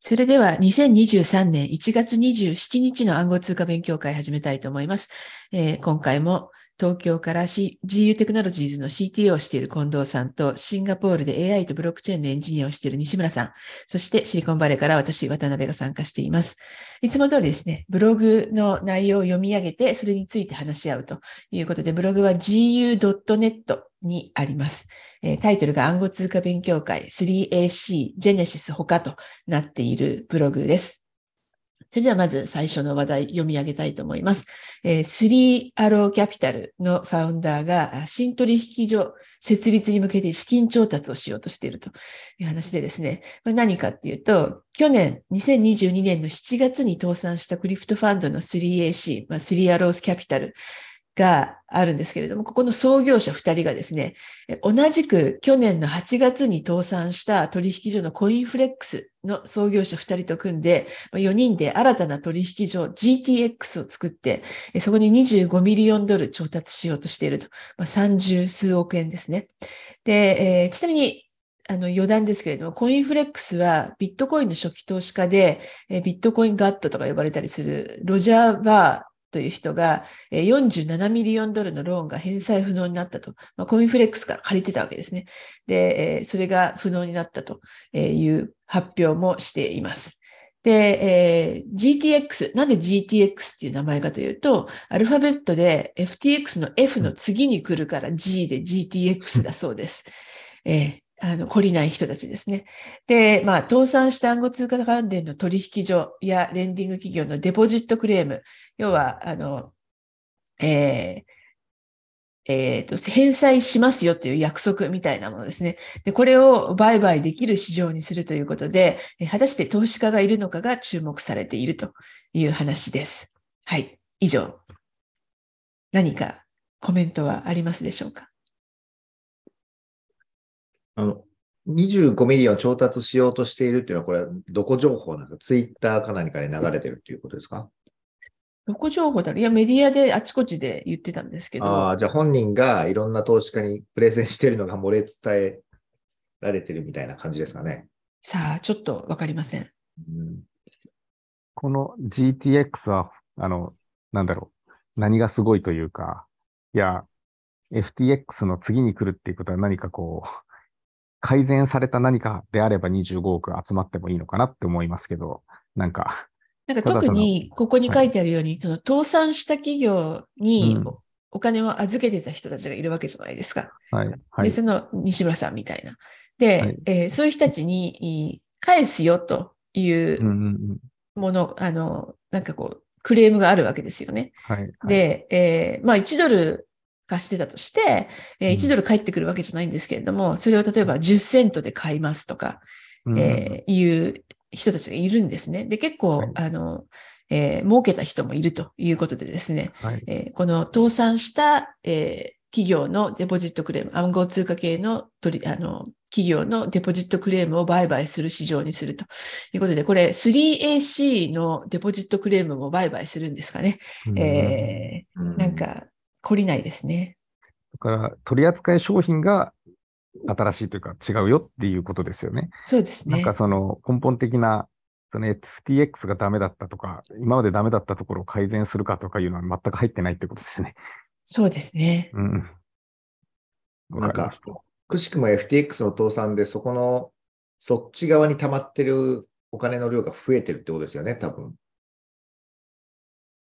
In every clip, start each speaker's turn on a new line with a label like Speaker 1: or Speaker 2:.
Speaker 1: それでは2023年1月27日の暗号通貨勉強会始めたいと思います。えー、今回も東京から、C、GU テクノロジーズの CTO をしている近藤さんと、シンガポールで AI とブロックチェーンのエンジニアをしている西村さん、そしてシリコンバレーから私、渡辺が参加しています。いつも通りですね、ブログの内容を読み上げて、それについて話し合うということで、ブログは gu.net にあります。タイトルが暗号通貨勉強会 3AC ジェネシス他となっているブログです。それではまず最初の話題読み上げたいと思います。えー、3アローキャピタルのファウンダーが新取引所設立に向けて資金調達をしようとしているという話でですね、これ何かっていうと、去年2022年の7月に倒産したクリプトファンドの 3AC、まあ、3アロースキャピタルがあるんですけれども、ここの創業者2人がですね、同じく去年の8月に倒産した取引所のコインフレックスの創業者2人と組んで、4人で新たな取引所 GTX を作って、そこに25ミリオンドル調達しようとしていると。ま、30数億円ですね。で、えー、ちなみにあの余談ですけれども、コインフレックスはビットコインの初期投資家で、ビットコインガットとか呼ばれたりするロジャー・バーという人が、47ミリオンドルのローンが返済不能になったと。まあ、コインフレックスから借りてたわけですね。で、それが不能になったという発表もしています。で、え、GTX、なんで GTX っていう名前かというと、アルファベットで FTX の F の次に来るから G で GTX だそうです。えーあの、懲りない人たちですね。で、まあ、倒産した暗号通貨関連の取引所やレンディング企業のデポジットクレーム、要は、あの、えーえっ、ー、と、返済しますよという約束みたいなものですね。で、これを売買できる市場にするということで、果たして投資家がいるのかが注目されているという話です。はい。以上。何かコメントはありますでしょうか？
Speaker 2: あの、25ミリを調達しようとしているっていうのは、これはどこ情報なんですか？ツイッターか何かで流れてるっていうことですか？
Speaker 1: どこ情報だろう？いや、メディアであちこちで言ってたんですけど。
Speaker 2: ああ、じゃあ本人がいろんな投資家にプレゼンしてるのが漏れ伝えられてるみたいな感じですかね。
Speaker 1: さあ、ちょっとわかりません。うん、
Speaker 3: この GTX は、あの、なんだろう、何がすごいというか、いや、FTX の次に来るっていうことは何かこう、改善された何かであれば25億集まってもいいのかなって思いますけど、なんか。
Speaker 1: なんか特にここに書いてあるように、はい、その倒産した企業にお金を預けてた人たちがいるわけじゃないですか。
Speaker 3: はい。はい、
Speaker 1: で、その西村さんみたいな。で、はい、えー、そういう人たちに返すよというもの、あの、なんかこう、クレームがあるわけですよね。
Speaker 3: はい、はい、
Speaker 1: で、えー、まあ1ドル貸してたとして、えー、1ドル返ってくるわけじゃないんですけれども、それを例えば10セントで買いますとか、えー、いう人たちがいるんですね。で、結構、はい、あの、えー、儲けた人もいるということでですね、はい、えー、この倒産した、えー、企業の deposit claim、暗号通貨系の取り、あの、企業の deposit claim を売買する市場にするということで、これ 3AC のデポジットクレームも売買するんですかね。えー、なんか、懲りないですね。
Speaker 3: だから、取扱い商品が新しいというか違うよっていうことですよね。
Speaker 1: そうですね。
Speaker 3: なんかその根本的な、その FTX がダメだったとか、今までダメだったところを改善するかとかいうのは全く入ってないってことですね。
Speaker 1: そうですね。
Speaker 3: うん。
Speaker 2: なんか、くしくも FTX の倒産で、そこの、そっち側に溜まってるお金の量が増えてるってことですよね、多分。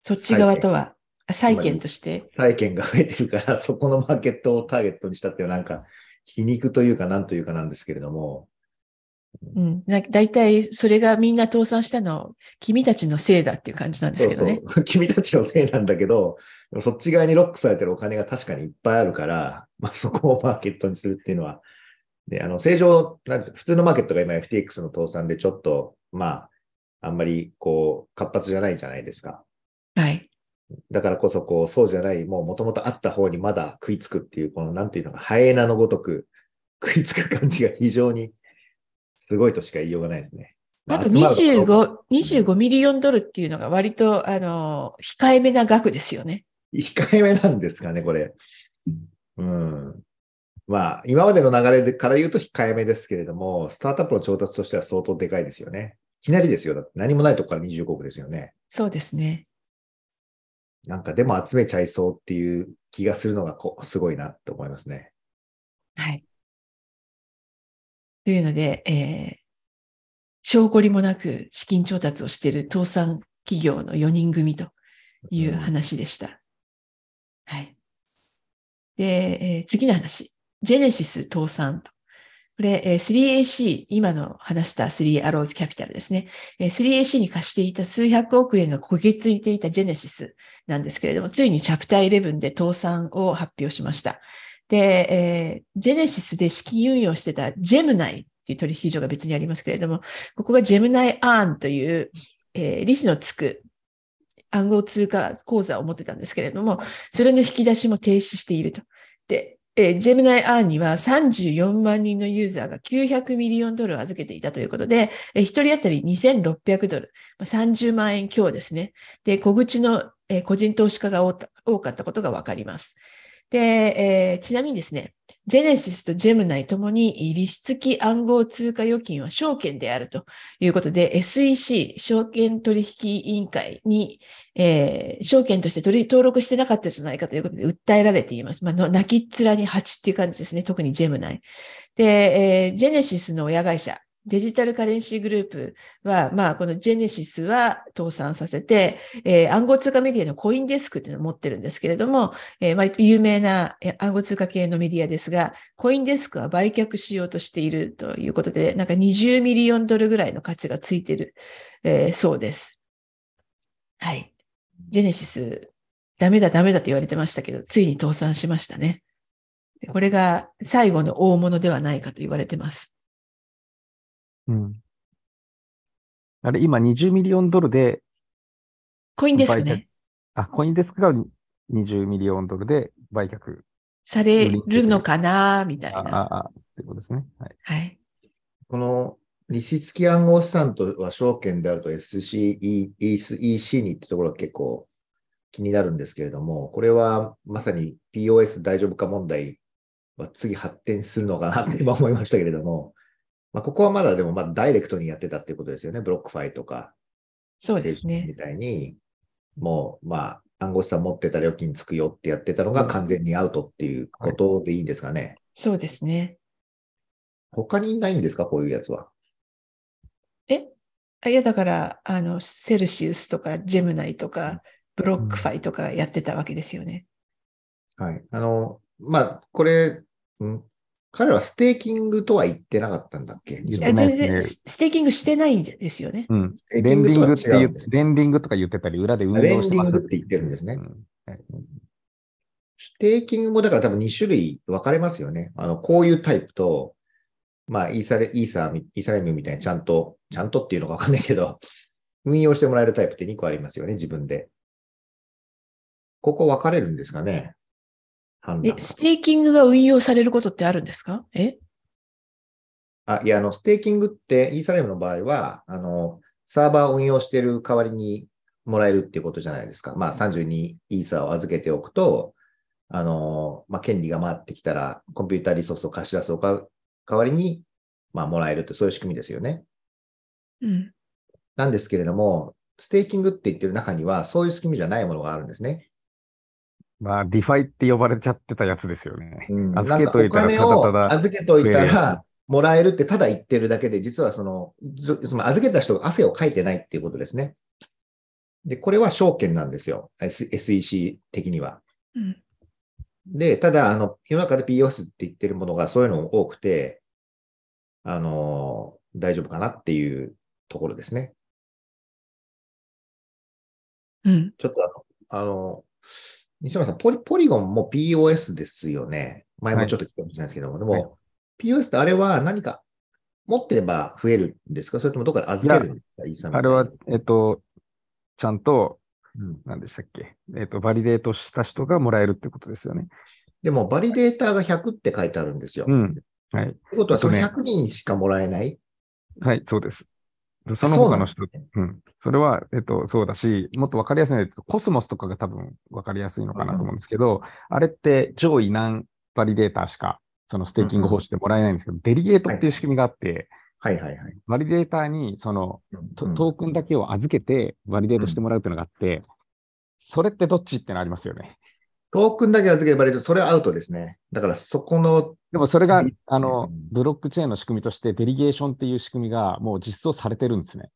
Speaker 1: そっち側とは債券として。
Speaker 2: 債券が増えてるから、そこのマーケットをターゲットにしたっていうなんか、皮肉というか、なんというかなんですけれども。
Speaker 1: うん。だいたいそれがみんな倒産したの、君たちのせいだっていう感じなんですけどね。
Speaker 2: そうそう 君たちのせいなんだけど、そっち側にロックされてるお金が確かにいっぱいあるから、まあ、そこをマーケットにするっていうのは、で、あの、正常、なんです普通のマーケットが今 FTX の倒産でちょっと、まあ、あんまりこう、活発じゃないじゃないですか。
Speaker 1: はい。
Speaker 2: だからこそ、こう、そうじゃない、もう元々あった方にまだ食いつくっていう、この、なんていうのか、ハエナのごとく 食いつく感じが非常にすごいとしか言いようがないですね。
Speaker 1: あと25、25ミリオンドルっていうのが割と、あの、控えめな額ですよね。
Speaker 2: 控えめなんですかね、これ。うん。まあ、今までの流れでから言うと控えめですけれども、スタートアップの調達としては相当でかいですよね。きなりですよ。だって何もないとこから25億ですよね。
Speaker 1: そうですね。
Speaker 2: なんかでも集めちゃいそうっていう気がするのがこすごいなって思いますね。
Speaker 1: はい。というので、えー、証拠りもなく資金調達をしている倒産企業の4人組という話でした。はい。で、えー次の話。ジェネシス倒産と。これ、3AC、今の話した3アローズキャピタルですね。3AC に貸していた数百億円が焦げついていたジェネシスなんですけれども、ついにチャプター11で倒産を発表しました。で、えージェネシスで資金運用してたジェムナイっていう取引所が別にありますけれども、ここがジェムナイアーンという、えー利子のつく暗号通貨口座を持ってたんですけれども、それの引き出しも停止していると。で、えージェムナイアーには34万人のユーザーが900ミリオンドルを預けていたということで、えー一人当たり2600ドル、まあ30万円強ですね。で、小口の、えー個人投資家が多た多かったことがわかります。で、えーちなみにですね、ジェネシスとジェムナイともに利子付き暗号通貨預金は証券であるということで、SEC、証券取引委員会に、えー証券として取り登録してなかったじゃないかということで訴えられています。まあ、の泣きっ面に蜂っていう感じですね。特にジェムナイ。で、えージェネシスの親会社、デジタルカレンシーグループは、まあ、このジェネシスは倒産させて、えー暗号通貨メディアのコインデスクっていうのを持ってるんですけれども、えーまあ、有名な暗号通貨系のメディアですが、コインデスクは売却しようとしているということで、なんか20ミリオンドルぐらいの価値がついてる、えーそうです。はい。ジェネシス、ダメだダメだと言われてましたけど、ついに倒産しましたね。これが最後の大物ではないかと言われてます。
Speaker 3: うん。あれ、今20ミリオンドルで、
Speaker 1: コインデスクね、
Speaker 3: あ、コインデスクが20ミリオンドルで売却。
Speaker 1: されるのかなみたい
Speaker 3: あ、
Speaker 1: な。
Speaker 3: あ、あ、ってことですね。はい。
Speaker 1: はい。
Speaker 2: この利子付き暗号資産とは証券であると SC、E- EC にってところが結構気になるんですけれども、これはまさに POS 大丈夫か問題は次発展するのかなって今思いましたけれども、まあ、ここはまだでもまだダイレクトにやってたっていうことですよね。ブロックファイとか、
Speaker 1: そうですね。
Speaker 2: みたいに、もう、まあ、暗号資産持ってたら預金つくよってやってたのが完全にアウトっていうことでいいんですかね。
Speaker 1: そうですね。
Speaker 2: 他にないんですか？こういうやつは。
Speaker 1: え？あいや、だから、あの、セルシウスとか、ジェミナイとか、ブロックファイとかやってたわけですよね。
Speaker 2: はい。あの、まあ、これ、ん彼らはステーキングとは言ってなかったんだっけ？
Speaker 1: いや全然スステーキングしてないんですよね。
Speaker 3: うん。レンディ
Speaker 2: ング
Speaker 3: って言う
Speaker 2: 違うんです、
Speaker 3: レンディングとか言ってたり、裏で運用してますレンデ
Speaker 2: ィングって言ってるんですね。
Speaker 3: うんはい
Speaker 2: ステーキングもだから多分2種類分かれますよね。あの、こういうタイプと、まあ、イーサレ、イーサーみ、イーサレムみたいにちゃんと、ちゃんとっていうのか分かんないけど、運用してもらえるタイプって2個ありますよね、自分で。ここ分かれるんですかね？判断、
Speaker 1: ステーキングが運用されることってあるんですか？え？
Speaker 2: あ、いや、あの、ステーキングって、イーサレムの場合は、あの、サーバーを運用している代わりにもらえるっていうことじゃないですか。まあ、32イーサーを預けておくと、あの、まあ、権利が回ってきたら、コンピューターリソースを貸し出すおか代わりに、まあ、もらえるって、そういう仕組みですよね。
Speaker 1: うん。
Speaker 2: なんですけれども、ステーキングって言ってる中には、そういう仕組みじゃないものがあるんですね。
Speaker 3: まあ、ディファイって呼ばれちゃってたやつですよね。
Speaker 2: うん、
Speaker 3: 預けといたらただただ
Speaker 2: お金を預けといたら、もらえるってただ言ってるだけで、実はその、ずその預けた人が汗をかいてないっていうことですね。で、これは証券なんですよ。S- SEC 的には。
Speaker 1: うん。
Speaker 2: で、ただ、あの、世の中で POS って言ってるものがそういうの多くて、あの、大丈夫かなっていうところですね。
Speaker 1: うん。
Speaker 2: ちょっとあの、あの、西村さん、ポリポリゴンも POS ですよね。前もちょっと聞いたかもしれないですけども、でも、
Speaker 3: はい。
Speaker 2: POS ってあれは何か持ってれば増えるんですか？それともどこかで預けるんですか？
Speaker 3: あれは、えっと、ちゃんと、
Speaker 2: うん。
Speaker 3: 何でしたっけ？えっと、バリデートした人がもらえるってことですよね。
Speaker 2: でも、バリデーターが100って書いてあるんですよ。
Speaker 3: うん。
Speaker 2: と
Speaker 3: はい。
Speaker 2: いうことは、その
Speaker 3: えっと
Speaker 2: 100人しかもらえない、
Speaker 3: はい、そうです。その他の人、うん。それは、えっと、そうだし、もっとわかりやすいのでコスモスとかが多分わかりやすいのかなと思うんですけど、あれって上位何バリデーターしか、そのステーキング方式でもらえないんですけど、デリゲートっていう仕組みがあって、
Speaker 2: はい。はい。はい。
Speaker 3: バリデーターにそのトトークンだけを預けてバリデートしてもらうっていうのがあって、それってどっちってのありますよね。
Speaker 2: トークンだけ預ければいいと、それはアウトですね。だからそこの、
Speaker 3: でもそれがあの
Speaker 2: うん、
Speaker 3: ブロックチェーンの仕組みとしてデリゲーションっていう仕組みがもう実装されてるんですね。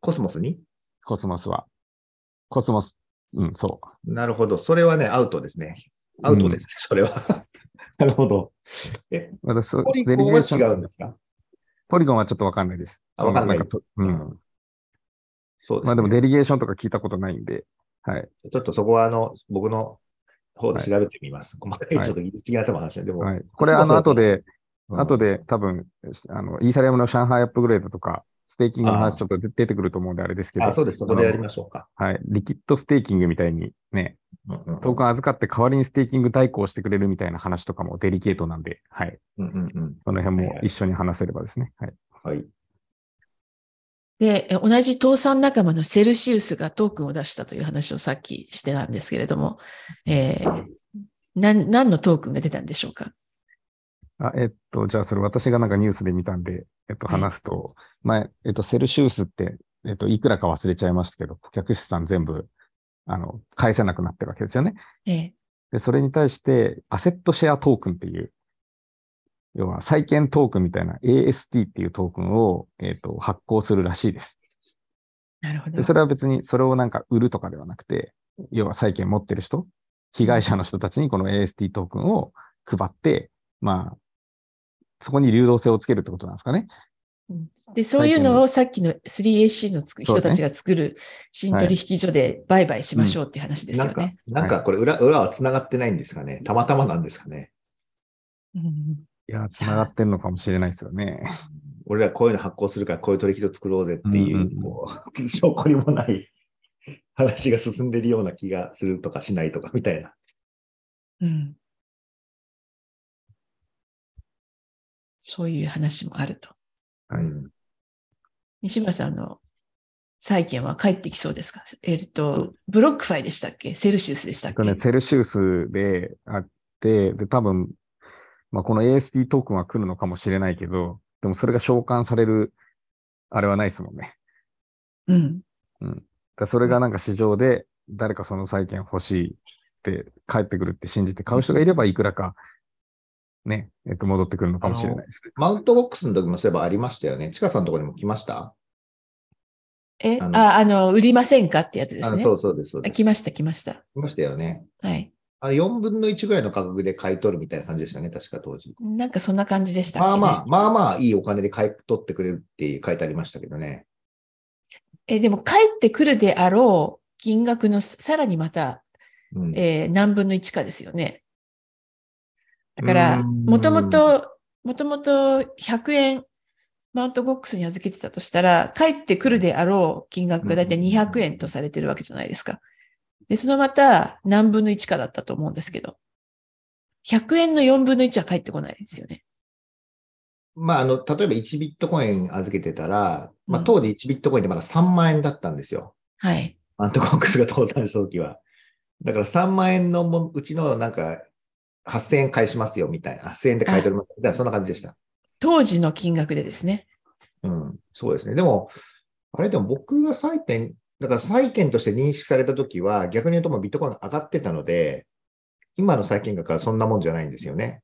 Speaker 2: コスモスに？
Speaker 3: コスモスは。コスモス、うん、そ
Speaker 2: なるほど。それはね、アウトですね。アウトです、それは。なるほど。え、
Speaker 3: う。私、
Speaker 2: ポリ
Speaker 3: デ
Speaker 2: ゴンは違
Speaker 3: リゲーション
Speaker 2: うんですか
Speaker 3: ポリゴンはちょっとわかんないです。
Speaker 2: あわかんない
Speaker 3: うん。
Speaker 2: そうですね。
Speaker 3: まあでもデリゲーションとか聞いたことないんで、はい。
Speaker 2: ちょっとそこは、あの、僕の方で調べてみます。細かい、
Speaker 3: はい
Speaker 2: ちょっと技術的な話で、でも、
Speaker 3: はい、これ、あの、後で、
Speaker 2: うん
Speaker 3: 後で多分、あの、イーサリアムの上海アップグレードとか、ステーキングの話ちょっと出出てくると思うんであれですけど、
Speaker 2: あ、そうです。そこでやりましょうか。
Speaker 3: はい。リキッドステーキングみたいにね、
Speaker 2: うんうん
Speaker 3: トークン預かって代わりにステーキング代行してくれるみたいな話とかもデリケートなんで、はい。
Speaker 2: うんうんうん。
Speaker 3: その辺も一緒に話せればですね。はい。
Speaker 2: はい。
Speaker 1: で、え同じ倒産仲間のセルシウスがトークンを出したという話をさっきしてたんですけれども、えー、何何のトークンが出たんでしょうか？
Speaker 3: あ、えっと、じゃあそれ私がなんかニュースで見たんで、えっと、
Speaker 1: はい。
Speaker 3: 話すと、前、えっと、セルシウスって、えっと、いくらか忘れちゃいましたけど、顧客資産全部、あの、返せなくなってるわけですよね。
Speaker 1: ええ。
Speaker 3: で、それに対して、アセットシェアトークンっていう、要は債券トークンみたいな AST っていうトークンを、えっと、発行するらしいです。
Speaker 1: なるほど
Speaker 3: で、。それは別にそれをなんか売るとかではなくて、要は債券持ってる人、被害者の人たちにこの AST トークンを配って、まあ、そこに流動性をつけるってことなんですかね。
Speaker 1: うんで、そういうのをさっきの 3AC の人たちが作る新取引所で売買しましょうっていう話です
Speaker 2: なんか
Speaker 1: よね。、
Speaker 2: なんかこれ裏、裏は繋がってないんですかね。たまたまなんですかね。
Speaker 1: うん
Speaker 3: いや、繋がってんのかもしれないですよね。
Speaker 2: 俺らこういうの発行するからこういう取引所作ろうぜっていう、
Speaker 3: うんうんうん。
Speaker 2: こう、証拠にもない 話が進んでるような気がするとかしないとかみたいな。
Speaker 1: うん。そういう話もあると。
Speaker 3: はい。
Speaker 2: うん
Speaker 1: 西村さんの債権は帰ってきそうですか？えっ、と、ブロックファイでしたっけ？セルシウスでしたっけ、
Speaker 3: えっとね、セルシウスであって、で、多分、まあ、この AST トークンは来るのかもしれないけど、でもそれが償還される、あれはないですもんね。
Speaker 1: うん。
Speaker 3: だからそれがなんか市場で誰かその債券欲しいって帰ってくるって信じて買う人がいればいくらかね、えっと戻ってくるのかもしれないですね。
Speaker 2: マウントボックスの時もそういえばありましたよね。ちかさんのところにも来ました？
Speaker 1: え、あ
Speaker 2: あの
Speaker 1: 売りませんかってやつですね。
Speaker 2: そうそうです、そうです。
Speaker 1: あ来ました、来ました。
Speaker 2: 来ましたよね。
Speaker 1: はい。
Speaker 2: あれ4分の1ぐらいの価格で買い取るみたいな感じでしたね、確か当時。
Speaker 1: なんかそんな感じでしたね。
Speaker 2: まあまあ、まあまあいいお金で買い取ってくれるって書いてありましたけどね。
Speaker 1: え、でも帰ってくるであろう金額のさらにまた、
Speaker 2: うん
Speaker 1: えー何分の1かですよね。だから、もともと、もともと100円マウントボックスに預けてたとしたら、帰ってくるであろう金額がだいたい200円とされてるわけじゃないですか。で、そのまた何分の1かだったと思うんですけど、100円の4分の1は返ってこないですよね。
Speaker 2: まあ、あの、例えば1ビットコイン預けてたら、まあ
Speaker 1: うん
Speaker 2: 当時1ビットコインってまだ3万円だったんですよ。
Speaker 1: はい。
Speaker 2: マウントボックスが倒産した時は。だから3万円のもうちのなんか8000円返しますよみたいな。8000円で買い取りますみたいな、そんな感じでした。
Speaker 1: 当時の金額でですね。
Speaker 2: うん、そうですね。でも、あれでも僕が債券、だから債券として認識されたときは、逆に言うともうビットコインが上がってたので、今の債券額はそんなもんじゃないんですよね。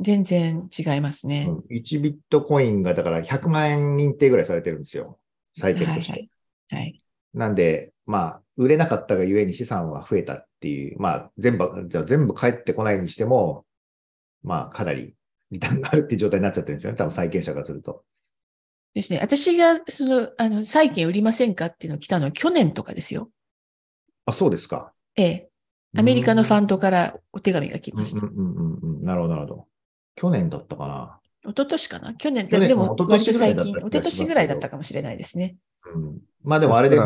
Speaker 1: 全然違いますね。
Speaker 2: うん、1ビットコインがだから100万円認定ぐらいされてるんですよ。債券として。
Speaker 1: はいはい。はい。
Speaker 2: なんで、まあ、売れなかったがゆえに資産は増えたっていう、まあ、全部、じゃあ全部返ってこないにしても、まあ、かなりリターンがあるっていう状態になっちゃってるんですよね。多分債権者からすると。
Speaker 1: ですね。私が、その、あの、債券売りませんかっていうのを来たのは去年とかですよ。
Speaker 2: あ、そうですか。
Speaker 1: ええ。アメリカのファ
Speaker 2: ン
Speaker 1: ンドからお手紙が来ました。
Speaker 2: うんうんうん。なるほど、なるほど。去年だったかな。
Speaker 1: 一昨年かな？去年、
Speaker 2: 去年
Speaker 1: でも割と最近、一昨年ぐらいだったかもしれないですね。
Speaker 2: うん。まあでもあれで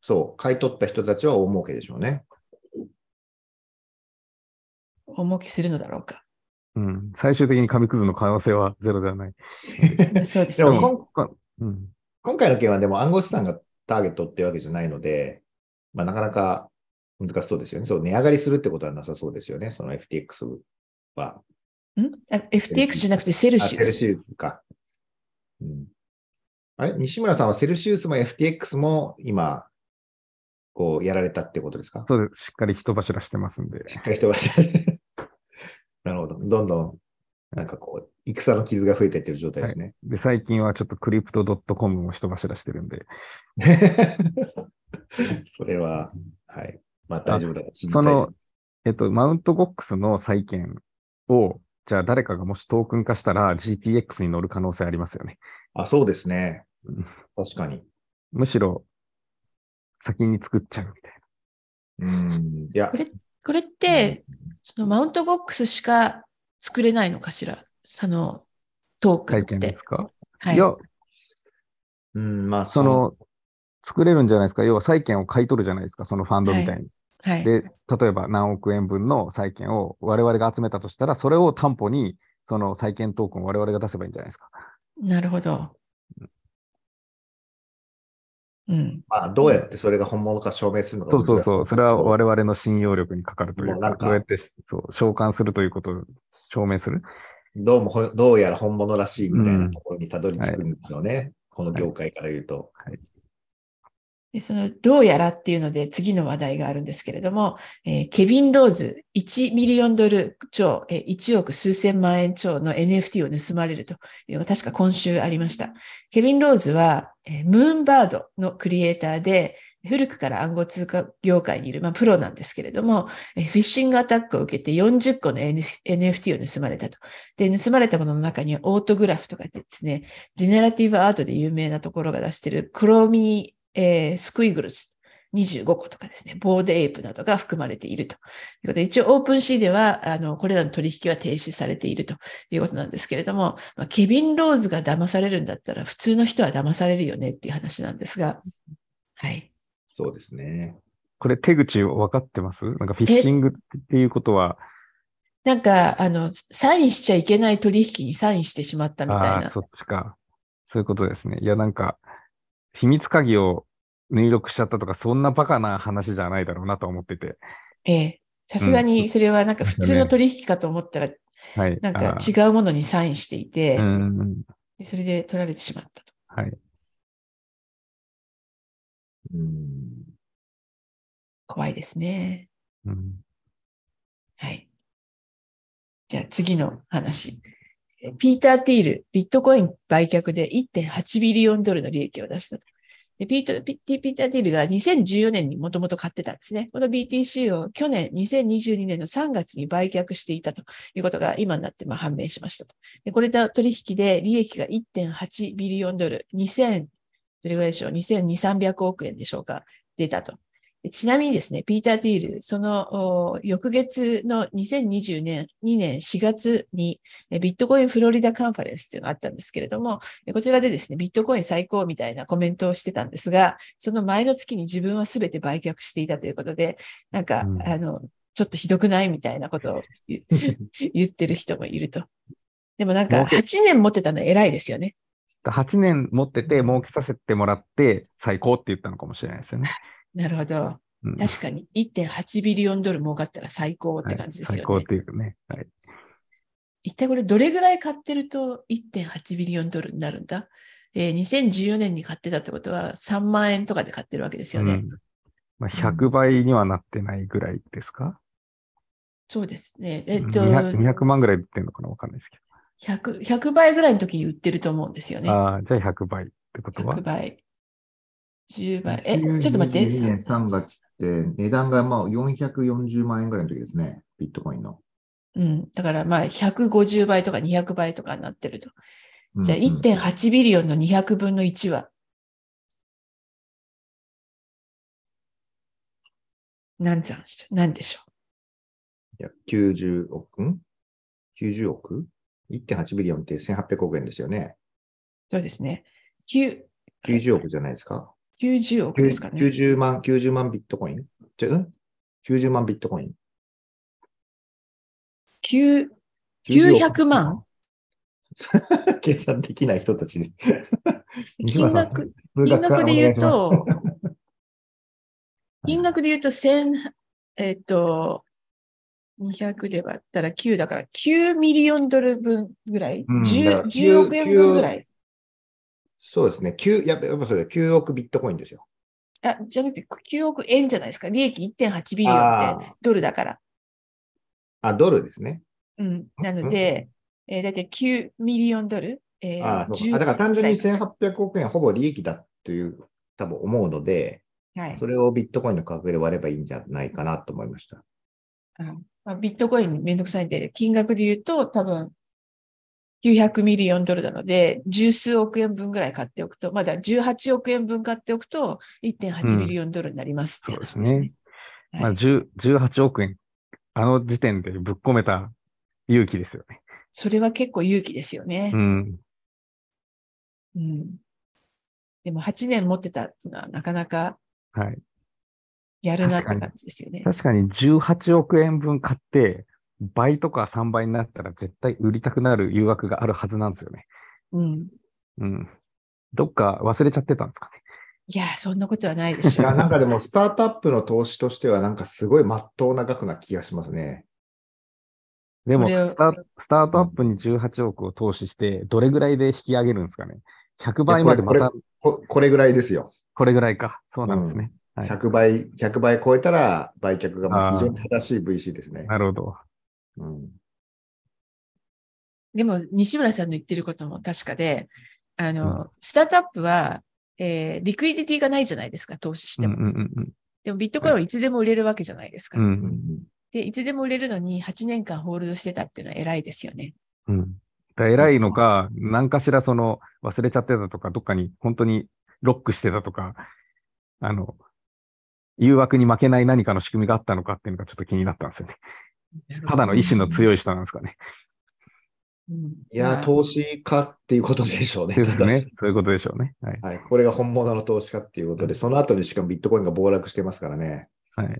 Speaker 3: そ
Speaker 2: う、買い取った人たちは大儲けでしょうね。
Speaker 1: 大儲けするのだろうか。
Speaker 3: うん。最終的に紙くずの可能性はゼロではない。
Speaker 1: そうです
Speaker 2: でも
Speaker 1: ね。
Speaker 2: 今
Speaker 3: うん。
Speaker 2: 今回の件はでも暗号資産がターゲットっていうわけじゃないので、まあなかなか難しそうですよね。そう、値上がりするってことはなさそうですよね。その FTX は。
Speaker 1: ん？あ ?FTX じゃなくてセル
Speaker 2: あ、セル
Speaker 1: シウス。
Speaker 2: シウスか。うん。あれ？西村さんはセルシウスも FTX も今、こう、やられたってことですか？
Speaker 3: そうです。しっかり人柱してますんで。
Speaker 2: しっかり人がなるほど。どんどん、なんかこう、戦の傷が増えていってる状態ですね。
Speaker 3: で、最近はちょっとクリプト .com も人柱してるんで、
Speaker 2: それは、はい。まあ大丈夫だと信じたい
Speaker 3: その、えっと、マウントゴックスの債券を、じゃあ誰かがもしトークン化したら GTX に乗る可能性ありますよね。
Speaker 2: あ、そうですね
Speaker 3: うん。
Speaker 2: 確かに。
Speaker 3: むしろ先に作っちゃうみたい
Speaker 2: うん。いや
Speaker 1: こ、れ、これって、そのマウントボックスしか作れないのかしら？そのトー
Speaker 3: な。
Speaker 1: クンっ
Speaker 3: 債券で
Speaker 1: て。
Speaker 3: すか、
Speaker 1: はい
Speaker 3: い、や、
Speaker 2: うん、まあ、
Speaker 3: その、作れるんじゃないですか？要は債券を買い取るじゃないですか？そのファンドみたいに。
Speaker 1: はい。
Speaker 3: で、例えば何億円分の債券を我々が集めたとしたら、それを担保に、その債券トークンを我々が出せばいいんじゃないですか。
Speaker 1: なるほど。うん。
Speaker 2: まあ、どうやってそれが本物か証明するのか
Speaker 3: そうそうそう。それは我
Speaker 2: 々。
Speaker 3: 々の信用力にかかるというか、
Speaker 2: か
Speaker 3: どうやってそう召喚するということを証明する？
Speaker 2: どうもほ、どうやら本物らしいみたい
Speaker 3: うん
Speaker 2: なところにたどり着くんですよね。この業界から言うと。
Speaker 1: でその、どうやらっていうので次の話題があるんですけれども、えーケビン・ローズ1ミリオンドル超、えー1億数千万円超の NFT を盗まれるというのが確か今週ありました。ケビン・ローズは、えームーンバードのクリエイターで、古くから暗号通貨業界にいる、まあ、プロなんですけれども、フィッシングアタックを受けて40個の NFT を盗まれたと。で、盗まれたものの中にはオートグリフとかですね、ジェネラティブアートで有名なところが出しているクロミー、えースクイグルス25個とかですね、ボアードエイプなどが含まれているということで、一応オープンシーでは、あの、これらの取引は停止されているということなんですけれども、まあ、ケビン・ローズが騙されるんだったら、普通の人は騙されるよねっていう話なんですが、はい。
Speaker 2: そうですね。
Speaker 3: これ手口分かってます？なんかフィッシングっていうことは、
Speaker 1: なんか、あの、サインしちゃいけない取引にサインしてしまったみたいな。
Speaker 3: そっちか。そういうことですね。いや、なんか、秘密鍵を入力しちゃったとか、そんなバカな話じゃないだろうなと思ってて。
Speaker 1: ええ。さすがにそれはなんか普通の取引かと思ったら、
Speaker 3: はい。
Speaker 1: なんか違うものにサインしていて、
Speaker 3: うん。
Speaker 1: でそれで取られてしまったと。
Speaker 3: はい。
Speaker 2: うん。
Speaker 1: 怖いですね。
Speaker 3: うん。
Speaker 1: はい。じゃあ次の話。ピーター・ティール、ビットコイン売却で1.8ビリオンドルの利益を出したと。でピートピピーター・ティールが2014年にもともと買ってたんですね。この BTC を去年2022年の3月に売却していたということが今になってまあ判明しましたと。でこれと取引で利益が1.8ビリオンドル、2000、どれぐらいでしょう ?2200、300億円でしょうか？出たと。でちなみにですね、ピーター・ティール、そのお翌月の2020年、2年4月にえビットコインフロリダカンファレンスっていうのがあったんですけれども、えこちらでですね、ビットコイン最高みたいなコメントをしてたんですが、その前の月に自分は全て売却していたということで、なんか、
Speaker 3: うん
Speaker 1: あの、ちょっとひどくないみたいなことを言 言ってる人もいると。でもなんか、
Speaker 3: 儲け
Speaker 1: 8年持ってたの偉いですよね。
Speaker 3: 8年持ってて、儲けさせてもらって、最高って言ったのかもしれないですよね。
Speaker 1: なるほど。
Speaker 3: うん
Speaker 1: 確かに1.8ビリオンドル儲かったら最高って感じですよね。
Speaker 3: はい最高っていうかね。はい。
Speaker 1: 一体これどれぐらい買ってると1.8ビリオンドルになるんだ？えー、2014年に買ってたってことは3万円とかで買ってるわけですよね。
Speaker 3: うんまあ、100倍にはなってないぐらいですか、
Speaker 1: そうですね。えっと、
Speaker 3: 200, 200万ぐらい売ってるのかな？わかんないですけ
Speaker 1: 100, 100倍ぐらいの時に売ってると思うんですよ
Speaker 3: ど。
Speaker 1: ね。
Speaker 3: ああ、じゃあ100倍ってことは
Speaker 1: ？100倍。10倍。え、ちょっと待って。
Speaker 2: 2022年3月って値段がまあ440万円ぐらいの時ですね。ビットコインの。
Speaker 1: うん。だからまあ150倍とか200倍とかになってると。じゃあ
Speaker 2: うんうん
Speaker 1: 1.8ビリオンの200分の1は？何ざんしょ何でしょ
Speaker 2: いや90億ん ?90 億 ?1.8 ビリオンって1800億円ですよね。
Speaker 1: うそうですね。9
Speaker 2: 90億じゃないですか？
Speaker 1: 90億ですかね。
Speaker 2: 90万、90万ビットコイン？ちょん ?90 万ビットコイン。
Speaker 1: 9
Speaker 2: 90億
Speaker 1: 900万？
Speaker 2: 計算できない人たちに。
Speaker 1: 金額、金額で言うと、金額 で言うと1000、えっと、200で割ったら9だから9ミリオンドル分ぐらい、
Speaker 2: うん
Speaker 1: 10,
Speaker 2: だから
Speaker 1: 10億円分ぐらい？
Speaker 2: そうですね。9、やっぱやっぱそれ9億ビットコインですよ。
Speaker 1: あ、じゃなくて9億円じゃないですか。利益1.8ビリオンって
Speaker 2: あ
Speaker 1: ドルだから。
Speaker 2: あ、ドルですね。
Speaker 1: うん。なので、えー、だいたい9ミリオンドル。えー
Speaker 2: ああ、そう
Speaker 1: 10
Speaker 2: か。あだから単純に
Speaker 1: ぐらい
Speaker 2: 1800億円ほぼ利益だという、多分思うので、
Speaker 1: はい
Speaker 2: それをビットコインの価格で割ればいいんじゃないかなと思いました。
Speaker 1: うんまあ、ビットコインめんどくさいんで、金額で言うと多分900ミリオンドルなので、十数億円分ぐらい買っておくと、まだ18億円分買っておくと1.8ミリオンドルになりますっていう話ですね。
Speaker 3: そうですまあ、
Speaker 1: はい
Speaker 3: 10 18億円、あの時点でぶっ込めた勇気ですよね。
Speaker 1: それは結構勇気ですよね
Speaker 3: う。ん。
Speaker 1: うんでも8年持ってたっていうのはなかなか
Speaker 3: はい。
Speaker 1: やるなって感じですよね。
Speaker 3: 確かに18億円分買って、倍とか3倍になったら絶対売りたくなる誘惑があるはずなんですよね。
Speaker 1: うん。
Speaker 3: うん。どっか忘れちゃってたんですかね。
Speaker 1: いや、そんなことはないでし
Speaker 2: いや、
Speaker 1: ょう。
Speaker 2: なんかでも、スタートアップの投資としては、なんかすごい真っ当な額な気がしますね。
Speaker 3: でもスタ、スタートアップに18億を投資して、どれぐらいで引き上げるんですかね。100倍までまた
Speaker 2: ここれぐらいですよ。
Speaker 3: これぐらいか。そうなんですね。はい
Speaker 2: 100倍、100倍超えたら売却がまあ非常に正しい VC ですね。
Speaker 3: なるほど。
Speaker 2: うん
Speaker 1: でも、西村さんの言ってることも確かで、あの、
Speaker 3: う
Speaker 1: スタートアップは、えーリクイディティがないじゃないですか、投資しても。
Speaker 3: うんうんうん
Speaker 1: でも、ビットコインはいつでも売れるわけじゃないですか。
Speaker 3: うん。う
Speaker 2: うん
Speaker 3: ん
Speaker 1: で、いつでも売れるのに8年間ホールドしてたっていうのは偉いですよね。
Speaker 3: うん。だ偉いのか、何かしらその忘れちゃってたとか、どっかに本当にロックしてたとか、あの、誘惑に負けない何かの仕組みがあったのかっていうのがちょっと気になったんですよね。ただの意志の強い人なんですかね。
Speaker 1: うん。
Speaker 2: いや、
Speaker 1: まあ
Speaker 2: 投資家っていうことでしょうね。
Speaker 3: ですね。そういうことでしょうね。はい。
Speaker 2: はい。これが本物の投資家っていうことで、その後にしかもビットコインが暴落してますからね。
Speaker 3: はい。はい。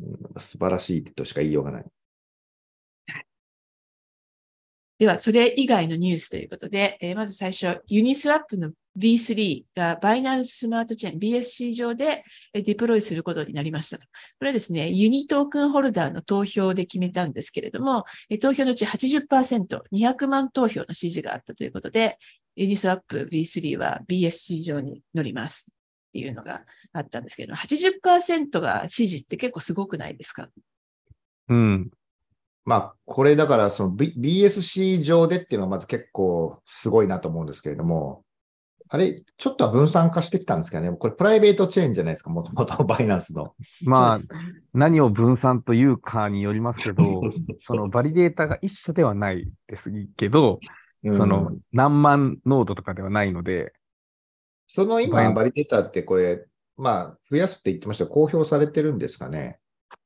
Speaker 2: うん素晴らしいとしか言いようがない。
Speaker 1: では、それ以外のニュースということで、えーまず最初、ユニスワップの B3 がバイナンススマートチェーン BSC 上でデプロイすることになりましたと。これはですね、ユニトークンホルダーの投票で決めたんですけれども、投票のうち80%、200万投票の支持があったということで、ユニスワップ B3 は BSC 上に乗りますっていうのがあったんですけど、80%が支持って結構すごくないですか？
Speaker 3: うん。
Speaker 2: まあ、これだから、その、B、BSC 上でっていうのはまず結構すごいなと思うんですけれども、あれ、ちょっとは分散化してきたんですけどね、これプライベートチェーンじゃないですか、もともと バイナンスの。
Speaker 3: まあ何を分散というかによりますけど、そ
Speaker 2: そ
Speaker 3: のバリデータが一緒ではないですけど、
Speaker 2: うん。
Speaker 3: その何万ノードとかではないので、
Speaker 2: その今、
Speaker 3: はい
Speaker 2: バリデータってこれ、まあ、増やすって言ってました。が公表されてるんですかね？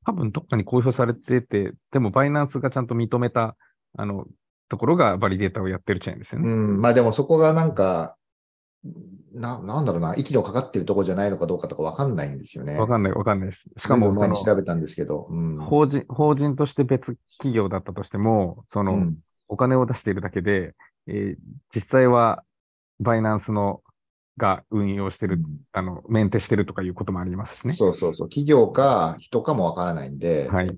Speaker 3: 多分どっかに公表されてて、でもバイナンスがちゃんと認めた、あの、ところがバリデータをやってるチェーンですよね。
Speaker 2: うん、まあでもそこがなんか、な、なんだろうな、息のかかってるとこじゃないのかどうかとかわかんないんですよね。
Speaker 3: わかんないわかんないです。しかも、
Speaker 2: 前に調べたんですけど、うん。
Speaker 3: 法人、法人として別企業だったとしても、その、
Speaker 2: うん
Speaker 3: お金を出しているだけで、えー実際はバイナンスのが運用してる、あの、メンテしてるとかいうこともありますしね。
Speaker 2: そうそうそう、企業か人かもわからないんで、
Speaker 3: はい。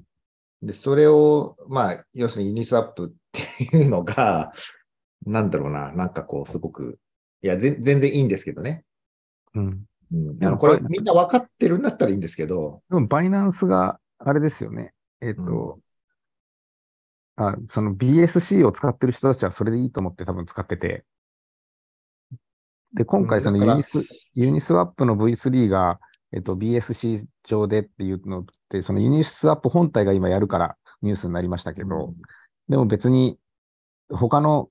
Speaker 2: で、それを、まあ、要するにユニスワップっていうのが、なんだろうな、なんかこう、すごく、いや、ぜ全然いいんですけどね。
Speaker 3: うん。
Speaker 2: うん、あのこれ、みんな分かってるんだったらいいんですけど、
Speaker 3: でも、バイナンスが、あれですよね。えっ、と、あ、その BSC を使ってる人たちはそれでいいと思って多分使ってて。で、今回そのユニス、ユニスワップの V3 が、えっと、BSC 上でっていうのって、そのユニスワップ本体が今やるからニュースになりましたけど、でも別に他の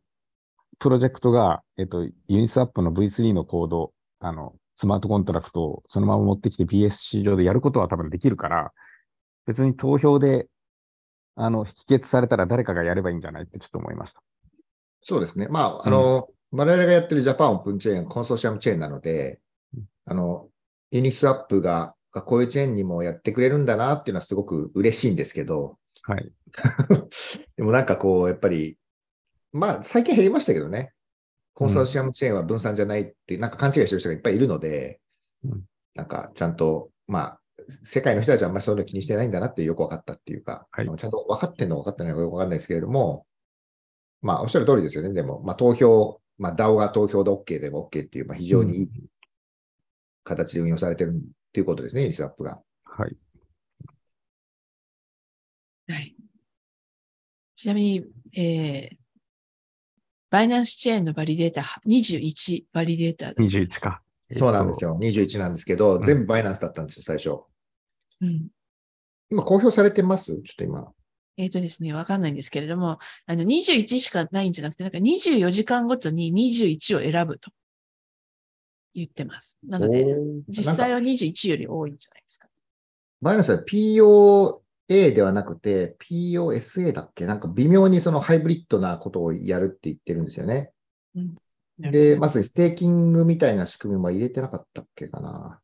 Speaker 3: プロジェクトが、えっと、ユニスワップの V3 のコード、あの、スマートコントラクトをそのまま持ってきて BSC 上でやることは多分できるから、別に投票で、あの、否決されたら誰かがやればいいんじゃないってちょっと思いました。
Speaker 2: そうですね。まあ、あの、我々がやってるジャパンオープンチェーン、コンソーシアムチェーンなので
Speaker 3: うん、
Speaker 2: あの、ユニスワップが、がこういうチェーンにもやってくれるんだなっていうのはすごく嬉しいんですけど、
Speaker 3: はい。
Speaker 2: でもなんかこう、やっぱり、まあ、最近減りましたけどね。コンソーシアムチェーンは分散じゃないって、なんか勘違いしてる人がいっぱいいるので、
Speaker 3: うん
Speaker 2: なんかちゃんと、まあ、世界の人たちはあんまりそういうの気にしてないんだなってよく分かったっていうか、
Speaker 3: はい
Speaker 2: ちゃんと分かってんのか分かってないのかよく分かんないですけれども、まあ、おっしゃる通りですよね。でも、まあ、投票まあ、DAO が投票で OK でも OK っていう、まあ、非常にいい形で運用されてるっていうことですね、ユニスワップが。
Speaker 3: はい。
Speaker 1: はい。ちなみに、えー、バイナンスチェーンのバリデータ、21バリデータです。
Speaker 3: 21か。
Speaker 2: そうなんです
Speaker 3: よ。
Speaker 2: よ。21なんですけど、
Speaker 3: ん
Speaker 2: 全部バイナンスだったんですよ、最初。
Speaker 1: うん。
Speaker 2: 今、公表されてます？ちょっと今。
Speaker 1: えっ、とですね、わかんないんですけれども、あの、21しかないんじゃなくて、なんか24時間ごとに21を選ぶと言ってます。なので、実際
Speaker 2: は。
Speaker 1: は21より多いんじゃないですか。
Speaker 2: バイナンスは POA ではなくて POSA だっけ？なんか微妙にそのハイブリッドなことをやるって言ってるんですよね。で、まずステーキングみたいな仕組みも入れてなかったっけかな。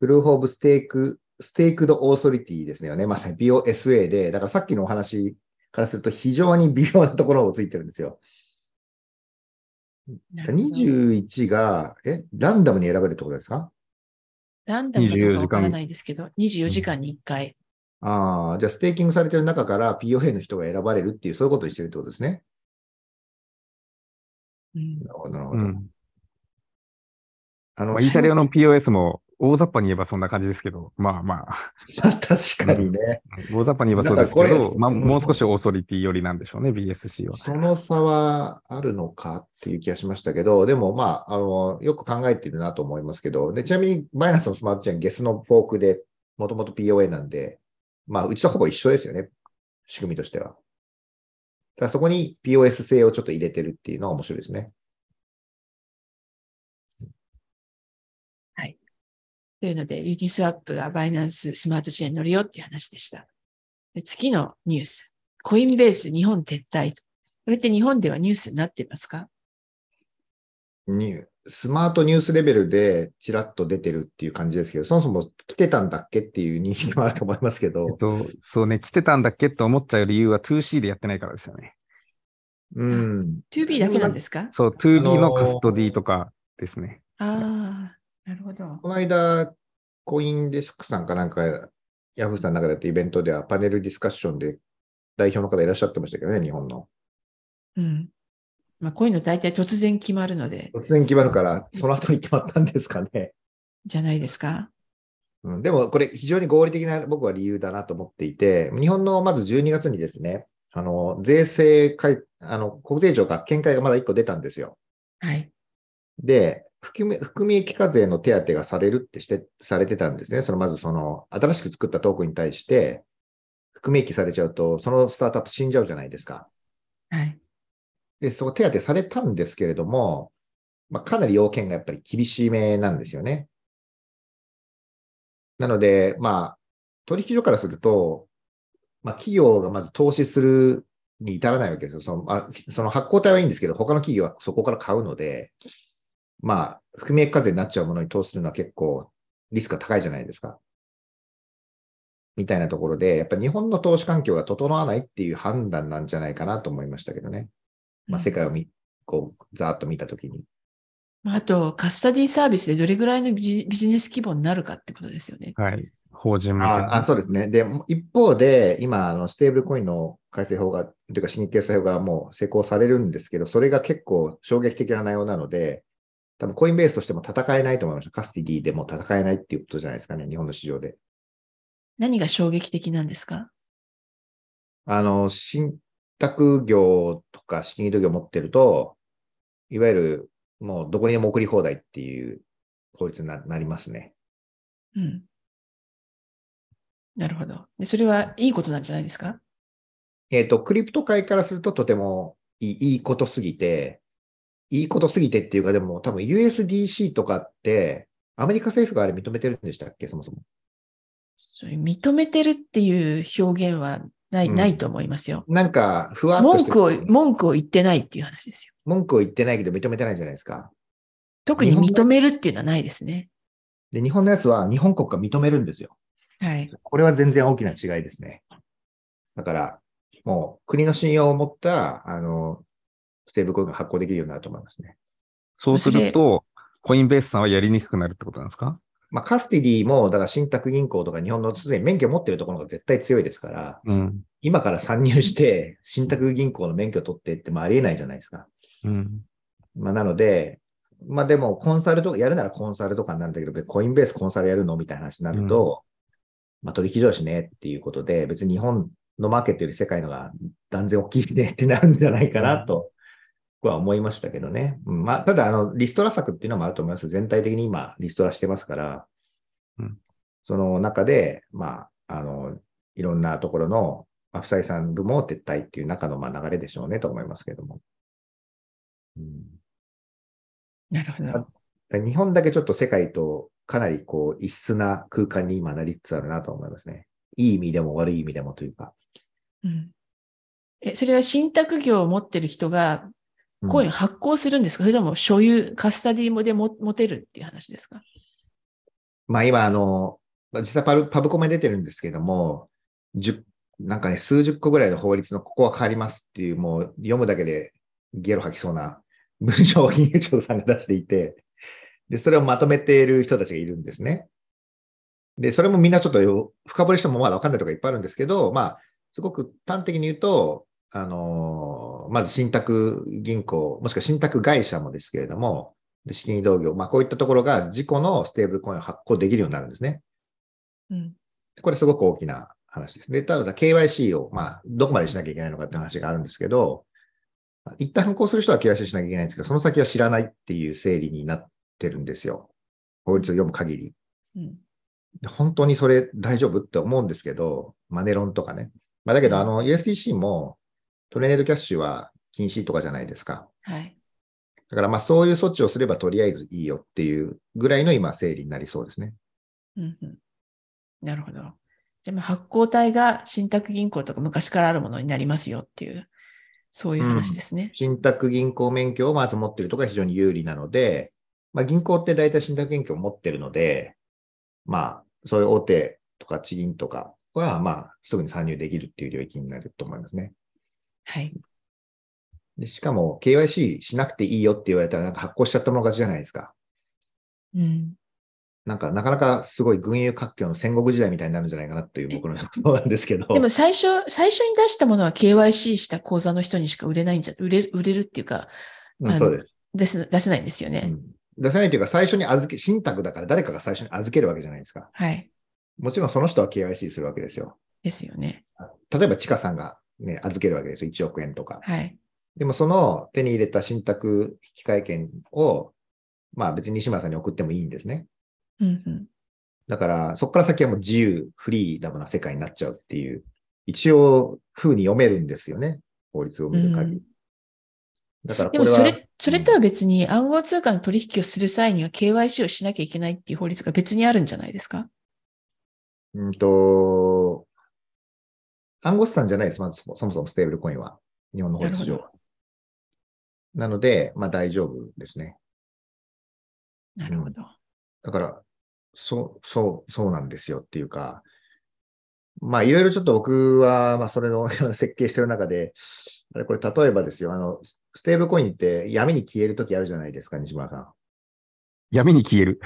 Speaker 2: プルーフオブステーク、ステークドオーソリティですよね。まさに POSA で、だからさっきのお話からすると非常に微妙なところをついてるんですよ。
Speaker 1: なるほど
Speaker 2: 21が、え、ランダムに選べるってことですか？
Speaker 1: ランダムかどうかわからないですけど、24時間に1回。
Speaker 2: ああ、じゃあステーキングされてる中から POA の人が選ばれるっていう、そういうことにしてるってことですね。
Speaker 1: うん
Speaker 2: なるほど、なるほど。
Speaker 3: うん。
Speaker 2: あの、
Speaker 3: まあ、イーサリアの POS も大雑把に言えばそんな感じですけど、まあまあ、
Speaker 2: 確かにね。
Speaker 3: 大雑把に言えばそうですけど、まあ、もう少しオーソリティ寄りなんでしょうね、BSC は。
Speaker 2: その差はあるのかっていう気がしましたけど、でもまあ、あの、よく考えてるなと思いますけど、で、ちなみにバイナンスのスマートチェーン、ゲスのフォークで、もともと POA なんで、まあ、うちとほぼ一緒ですよね。仕組みとしては。だそこに POS 性をちょっと入れてるっていうのは面白いですね。
Speaker 1: というので、ユニスワップがバイナンススマートチェーンに乗るよっていう話でした。で次のニュース。コインベース日本撤退と。これって日本ではニュースになってますか？
Speaker 2: ニュースマートニュースレベルでちらっと出てるっていう感じですけど、そもそも来てたんだっけっていう認識もあると思いますけ
Speaker 3: えっ
Speaker 2: ど、
Speaker 3: と、そうね、来てたんだっけと思っちゃう理由は 2C でやってないからですよね。
Speaker 2: うん。
Speaker 1: ?2B だけなんですか？
Speaker 3: そう、2B の
Speaker 2: あのー
Speaker 3: カストディとかですね。
Speaker 1: ああ、なるほど。
Speaker 2: この間、コインデスクさんかなんか、ヤフーさんの中でやったイベントではパネルディスカッションで代表の方いらっしゃってましたけどね、日本の。
Speaker 1: うん。まあ、こういうの大体突然決まるので、
Speaker 2: 突然決まるから、その後に決まったんですかね。
Speaker 1: じゃないですか？
Speaker 2: うん、でも、これ非常に合理的な僕は理由だなと思っていて、日本のまず12月にですね、あの、税制改、あの、国税庁が見解がまだ1個出たんですよ。
Speaker 1: はい。
Speaker 2: で、含み含み益課税の手当がされるってして、されてたんですね。そのまずその、新しく作ったトークンに対して、含み益されちゃうと、そのスタートアップ死んじゃうじゃないですか。
Speaker 1: はい。
Speaker 2: で、そこ手当されたんですけれども、まあ、かなり要件がやっぱり厳しめなんですよね。なので、まあ、取引所からすると、まあ、企業がまず投資するに至らないわけですよ。そのあその発行体はいいんですけど、他の企業はそこから買うので、まあ、含み益課税になっちゃうものに投資するのは結構リスクが高いじゃないですか。みたいなところで、やっぱり日本の投資環境が整わないっていう判断なんじゃないかなと思いましたけどね。まあ、世界を見、こう、ざーっと見たときに。
Speaker 1: あと、カスタディサービスでどれぐらいのビジビジネス規模になるかってことですよね。
Speaker 3: はい。法人向け
Speaker 2: ああそうですね。で、一方で、今、あのステーブルコインの改正法が、というか、審議決済法がもう施行されるんですけど、それが結構衝撃的な内容なので、多分コインベースとしても戦えないと思いました。カスティディでも戦えないっていうことじゃないですかね、日本の市場で。
Speaker 1: 何が衝撃的なんですか？
Speaker 2: あの、信託業とか資金移動業を持ってると、いわゆるもうどこにでも送り放題っていう法律にななりますね。
Speaker 1: うん。なるほど。でそれはいいことなんじゃないですか？
Speaker 2: えっ、と、クリプト界からするととてもいいいいことすぎて、いいことすぎてっていうか、でも多分 USDC とかって、アメリカ政府があれ認めてるんでしたっけ、そもそも。
Speaker 1: それ認めてるっていう表現はない、
Speaker 2: うん
Speaker 1: ないと思いますよ。
Speaker 2: なんか、ふわっとして
Speaker 1: 文句を、文句を言ってないっていう話ですよ。
Speaker 2: 文句を言ってないけど認めてないじゃないですか。
Speaker 1: 特に認めるっていうのはないですね。
Speaker 2: で、日本のやつは日本国が認めるんですよ。
Speaker 1: はい。
Speaker 2: これは全然大きな違いですね。だから、もう国の信用を持った、あの、ステーブルコインが発行できるようになると思いますね。
Speaker 3: そうすると、コインベースさんはやりにくくなるってことなんですか？
Speaker 2: まあ、カスティディも、だから信託銀行とか日本のすでに免許を持ってるところが絶対強いですから、
Speaker 3: うん。
Speaker 2: 今から参入して、信託銀行の免許を取ってってもありえないじゃないですか。
Speaker 3: うん。
Speaker 2: まあ、なので、まあでもコンサルとか、やるならコンサルとかになるんだけど、コインベースコンサルやるのみたいな話になると、まあ取引上司ねっていうことで、別に日本のマーケットより世界のが断然大きいねってなるんじゃないかなと、僕は思いましたけどね。うんまあ、ただ、あの、リストラ策っていうのもあると思います。全体的に今、リストラしてますから、
Speaker 3: うん
Speaker 2: その中で、まあ、あの、いろんなところの、まあ、不採算部門を撤退っていう中の、まあ、流れでしょうねと思いますけども。うん
Speaker 1: なるほど。
Speaker 2: 日本だけちょっと世界とかなりこう異質な空間に今なりつつあるなと思いますね。いい意味でも悪い意味でもというか。
Speaker 1: うん。え、それは信託業を持ってる人が
Speaker 2: うん
Speaker 1: コイン発行するんですか、それとも所有、カスタディもでも持てるっていう話ですか？
Speaker 2: まあ今、あの、まあ実際パブパブコメ出てるんですけども、10なんかね、数十個ぐらいの法律のここは変わりますっていう、もう読むだけでゲロ吐きそうな 文章を金融庁さんが出していて、で、それをまとめている人たちがいるんですね。で、それもみんなちょっとよ深掘りしてもまだわかんないところがいっぱいあるんですけど、まあ、すごく端的に言うと、あのーまず信託銀行、もしくは信託会社もですけれども、で資金移動業、まあこういったところが自己のステーブルコインを発行できるようになるんですね。
Speaker 1: うん。
Speaker 2: これすごく大きな話です。で、ただ KYC を、まあ、どこまでしなきゃいけないのかって話があるんですけど、一旦発行する人は KYC しなきゃいけないんですけど、その先は知らないっていう整理になってるんですよ。法律を読む限り。
Speaker 1: うん。
Speaker 2: で本当にそれ大丈夫って思うんですけど、マネロンとかね。まあ、だけど、あの、USDC もトレーネードキャッシュは禁止とかじゃないですか。
Speaker 1: はい。
Speaker 2: だからまあそういう措置をすればとりあえずいいよっていうぐらいの今整理になりそうですね。
Speaker 1: うんうん。なるほど。じゃあまあ発行体が信託銀行とか昔からあるものになりますよっていう、そういう話ですね。
Speaker 2: 信託銀行免許をまず持ってるところが非常に有利なので、まあ銀行って大体信託銀行を持ってるので、まあそういう大手とか地銀とかはまあすぐに参入できるっていう領域になると思いますね。
Speaker 1: はい。
Speaker 2: でしかも KYC しなくていいよって言われたらなんか発行しちゃったもの勝ちじゃないですか。
Speaker 1: うん。
Speaker 2: なんかなかなかすごい群雄割拠の戦国時代みたいになるんじゃないかなっていう僕の予想なんですけど。
Speaker 1: でも最初、最初に出したものは KYC した口座の人にしか売れないんじゃ、売れる、売れるっていうか、
Speaker 2: うんそうです。
Speaker 1: 出せ出せないんですよね。
Speaker 2: うん出せないというか、最初に預け、信託だから誰かが最初に預けるわけじゃないですか。
Speaker 1: はい。
Speaker 2: もちろんその人は KYC するわけですよ。
Speaker 1: ですよね。
Speaker 2: 例えば、チカさんが、ね、預けるわけですよ。1億円とか。
Speaker 1: はい。
Speaker 2: でも、その手に入れた信託引換券を、まあ別に西村さんに送ってもいいんですね。
Speaker 1: うんうん。
Speaker 2: だから、そこから先はもう自由、フリーダムな世界になっちゃうっていう、一応、風に読めるんですよね。法律を見る限り。だから
Speaker 1: でもそれ、それとは別に暗号通貨の取引をする際には KYC をしなきゃいけないっていう法律が別にあるんじゃないですか？
Speaker 2: うんと、暗号資産じゃないです。まずそもそもステーブルコインは。日本の法律上
Speaker 1: な
Speaker 2: ので、まあ大丈夫ですね。
Speaker 1: なるほど。
Speaker 2: だから、そう、そう、そうなんですよっていうか、まあいろいろちょっと僕は、まあそれの 設計してる中で、あれこれ例えばですよ、あの、ステーブルコインって闇に消えるときあるじゃないですか、西村さ
Speaker 3: 闇に消える。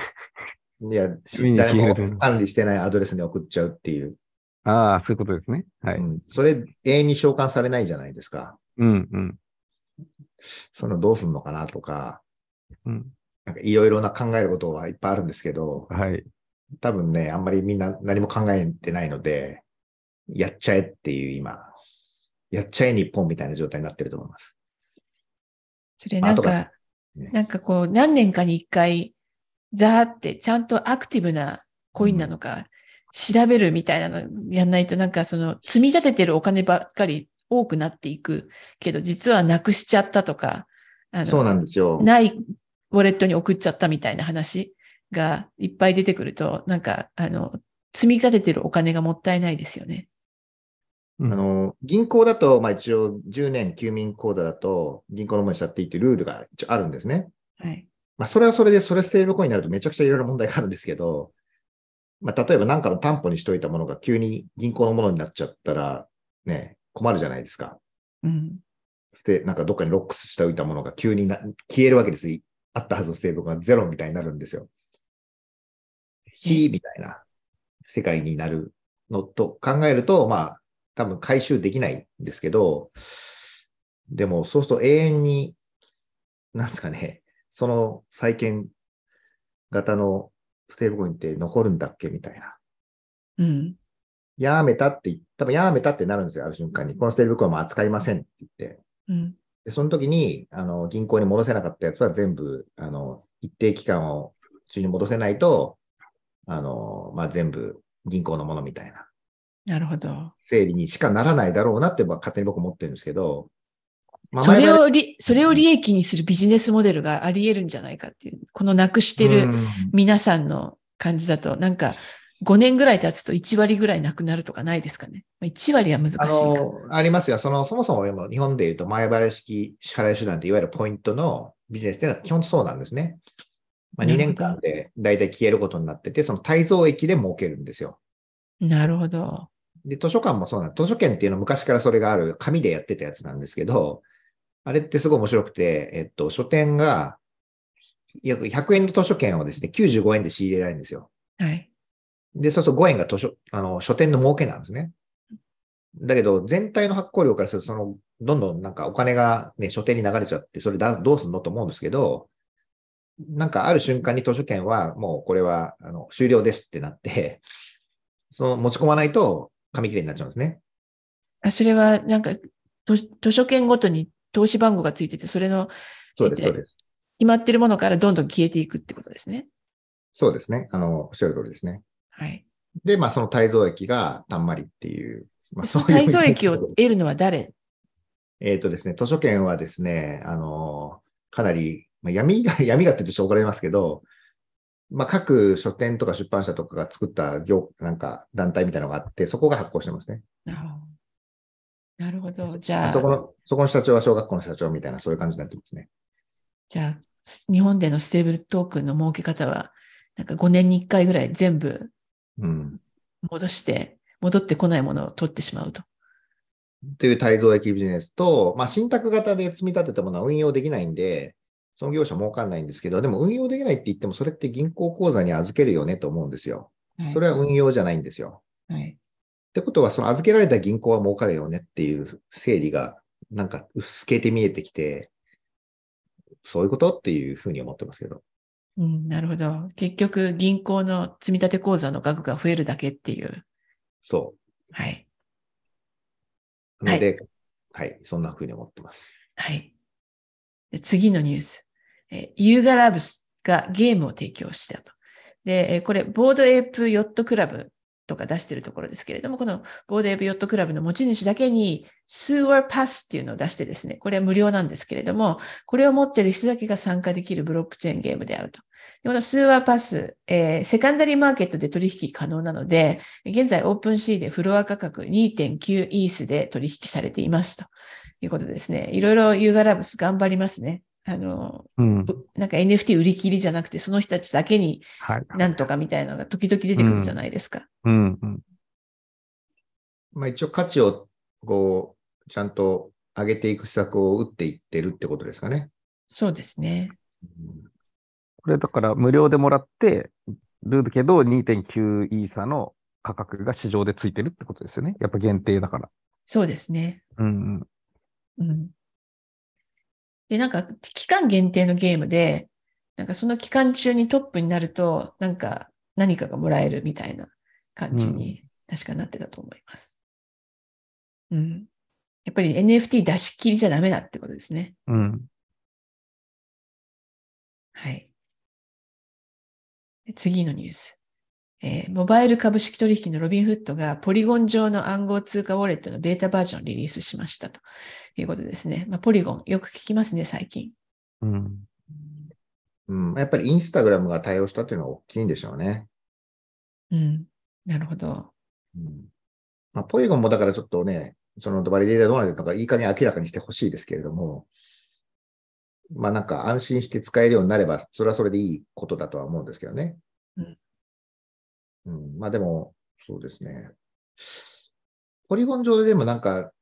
Speaker 2: ん。いや、誰も管理してないアドレスに送っちゃうっていう。
Speaker 3: ああ、そういうことですね。はい。
Speaker 2: うん。それ永遠に召喚されないじゃないですか。
Speaker 3: うん、うん、
Speaker 2: そのどうすんのかなとか、
Speaker 3: うん。
Speaker 2: なんかいろいろな考えることはいっぱいあるんですけど、
Speaker 3: はい。
Speaker 2: 多分ね、あんまりみんな何も考えてないので、やっちゃえっていう今、やっちゃえ日本みたいな状態になってると思います。
Speaker 1: それなんか、
Speaker 2: ね
Speaker 1: なんかこう何年かに一回、ザーってちゃんとアクティブなコインなのか、調べるみたいなのやんないとなんかその積み立ててるお金ばっかり多くなっていくけど、実はなくしちゃったとか、あ
Speaker 2: そうな
Speaker 1: の、
Speaker 2: んですよ。
Speaker 1: ないウォレットに送っちゃったみたいな話がいっぱい出てくると、なんか、あの、積み立ててるお金がもったいないですよね。
Speaker 3: うん
Speaker 2: あの、銀行だと、まあ一応10年休眠口座だと銀行のものにしちゃっていいっていうルールが一応あるんですね。
Speaker 1: はい。
Speaker 2: まあそれはそれで、それステーブルコインになるとめちゃくちゃいろいろ問題があるんですけど、まあ例えば何かの担保にしといたものが急に銀行のものになっちゃったら、ね、困るじゃないですか。
Speaker 1: うん。
Speaker 2: して、なんかどっかにロックしておいたものが急にな消えるわけです。あったはずのステーブルコインがゼロみたいになるんですよ。非みたいな世界になるのと考えると、まあ、多分回収できないんですけど、でもそうすると永遠になんですかね、その債券型のステーブルコインって残るんだっけみたいな。
Speaker 1: うん。
Speaker 2: やめたって言、多分やめたってなるんですよ、ある瞬間に。このステーブルコインも扱いませんって言って。
Speaker 1: うん。
Speaker 2: で、その時に、あの、銀行に戻せなかったやつは全部、あの、一定期間を中に戻せないと、あの、まあ、全部銀行のものみたいな
Speaker 1: なるほど。
Speaker 2: 整理にしかならないだろうなって、まあ勝手に僕思ってるんですけど、まあ
Speaker 1: それをり、それを利益にするビジネスモデルがあり得るんじゃないかっていう、このなくしてる
Speaker 3: うん
Speaker 1: 皆さんの感じだと、なんか5年ぐらい経つと1割ぐらいなくなるとかないですかね？まあ1割は難しいか。
Speaker 2: あの、ありますよ。その、そもそも今日本で言うと前払い式支払い手段っていわゆるポイントのビジネスっていうのは基本そうなんですね。まあ、2
Speaker 1: なるほど
Speaker 2: 年間で大体消えることになってて、その滞蔵益で儲けるんですよ。
Speaker 1: なるほど。
Speaker 2: で、図書館もそうなん図書券っていうのは昔からそれがある紙でやってたやつなんですけど、あれってすごい面白くて、えっと、書店が約100円の図書券をですね、95円で仕入れられるんですよ。
Speaker 1: はい。
Speaker 2: で、そうすると5円が図書、あの、書店の儲けなんですね。だけど、全体の発行量からすると、その、どんどんなんかお金がね、書店に流れちゃって、それだどうすんのと思うんですけど、なんかある瞬間に図書券はもうこれはあの終了ですってなって、その持ち込まないと紙切れになっちゃうんですね。
Speaker 1: あそれはなんか図図書券ごとに投資番号がついてて、それの
Speaker 2: そうです、
Speaker 1: え
Speaker 2: そうです。
Speaker 1: 決まってるものからどんどん消えていくってことですね。
Speaker 2: そうですね。あの、おっしゃる通りですね。
Speaker 1: はい。
Speaker 2: で、まあその滞蔵益がたんまりっていう。まあ、
Speaker 1: そ
Speaker 2: ういう
Speaker 1: 滞蔵益を得るのは誰？
Speaker 2: えっ、とですね、図書券はですね、あの、かなり、まあ、闇が、闇がって言っ怒られますけど、まあ、各書店とか出版社とかが作った業、なんか団体みたいなのがあって、そこが発行してますね。
Speaker 1: あなるほど。じゃあ、
Speaker 2: そこの、そこの社長は小学校の社長みたいな、そういう感じになってますね。
Speaker 1: じゃあ、日本でのステーブルトークンの儲け方は、なんか5年に1回ぐらい全部
Speaker 2: うん。
Speaker 1: 戻して、戻ってこないものを取ってしまうと。
Speaker 2: という退蔵益ビジネスと、まあ、信託型で積み立てたものは運用できないんで、その業者儲かんないんですけど、でも運用できないって言っても、それって銀行口座に預けるよねと思うんですよ。
Speaker 1: はい
Speaker 2: それは運用じゃないんですよ。
Speaker 1: はい。
Speaker 2: ってことは、その預けられた銀行は儲かるよねっていう整理が、なんか薄けて見えてきて、そういうことっていうふうに思ってますけど。
Speaker 1: うん、なるほど。結局、銀行の積立口座の額が増えるだけっていう。
Speaker 2: そ
Speaker 1: はい。
Speaker 2: う。ので、はい、そんなふうに思ってます。
Speaker 1: はい。で次のニュース。えーユーガラブスがゲームを提供したと。で、えーこれ、ボードエープヨットクラブとか出してるところですけれども、このボードエープヨットクラブの持ち主だけに、スーワーパスっていうのを出してですね、これは無料なんですけれども、これを持っている人だけが参加できるブロックチェーンゲームであると。このスーワーパス、えーセカンダリーマーケットで取引可能なので、現在オープンシーでフロア価格2.9イースで取引されていますということですね。いろいろユーガラブス頑張りますね。あの、
Speaker 3: うん。
Speaker 1: うなんか NFT 売り切りじゃなくて、その人たちだけに
Speaker 3: はい。
Speaker 1: なんとかみたいなのが時々出てくるじゃないですか。
Speaker 3: うん。うん。
Speaker 2: まあ一応価値を、こう、ちゃんと上げていく施策を打っていってるってことですかね。
Speaker 1: そうですね。
Speaker 3: これだから無料でもらってるけど2.9イーサの価格が市場でついてるってことですよね。やっぱ限定だから。
Speaker 1: そうですね。
Speaker 3: うんうん。
Speaker 1: うん。で、なんか期間限定のゲームで、なんかその期間中にトップになると、なんか何かがもらえるみたいな感じに確かなってたと思います。うん。やっぱり NFT 出し切りじゃダメだってことですね。
Speaker 3: うん。
Speaker 1: はい。で次のニュース。えーモバイル株式取引のロビンフットがポリゴン上の暗号通貨ウォレットのベータバージョンをリリースしましたということですね。まあ、ポリゴン、よく聞きますね、最近。
Speaker 3: うん。
Speaker 2: うん。やっぱりインスタグラムが対応したっていうのは大きいんでしょうね。
Speaker 1: うん。なるほど。
Speaker 2: うん。まあ、ポリゴンもだからちょっとね、そのバリデータどうなってるのかいい加減明らかにしてほしいですけれども、まあなんか安心して使えるようになれば、それはそれでいいことだとは思うんですけどね。
Speaker 1: うん。
Speaker 2: うん、まあでも、そうですね。ポリゴン上ででもなんか、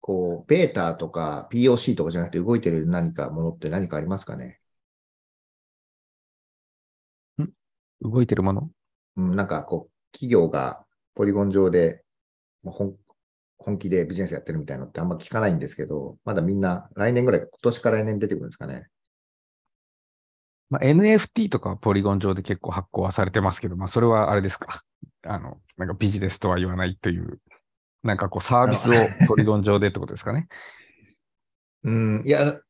Speaker 2: こう、ベータとか POC とかじゃなくて動いてる何かものって何かありますかね？
Speaker 3: 動いてるもの？
Speaker 2: うん、なんかこう、企業がポリゴン上でまあ本本気でビジネスやってるみたいなのってあんま聞かないんですけど、まだみんな来年ぐらい、今年から来年出てくるんですかね？
Speaker 3: まあ、NFT とかはポリゴン上で結構発行はされてますけど、まあ、それはあれですか。あの、なんかビジネスとは言わないという、なんかこうサービスをポリゴン上でってことですかね。
Speaker 2: うん、いや、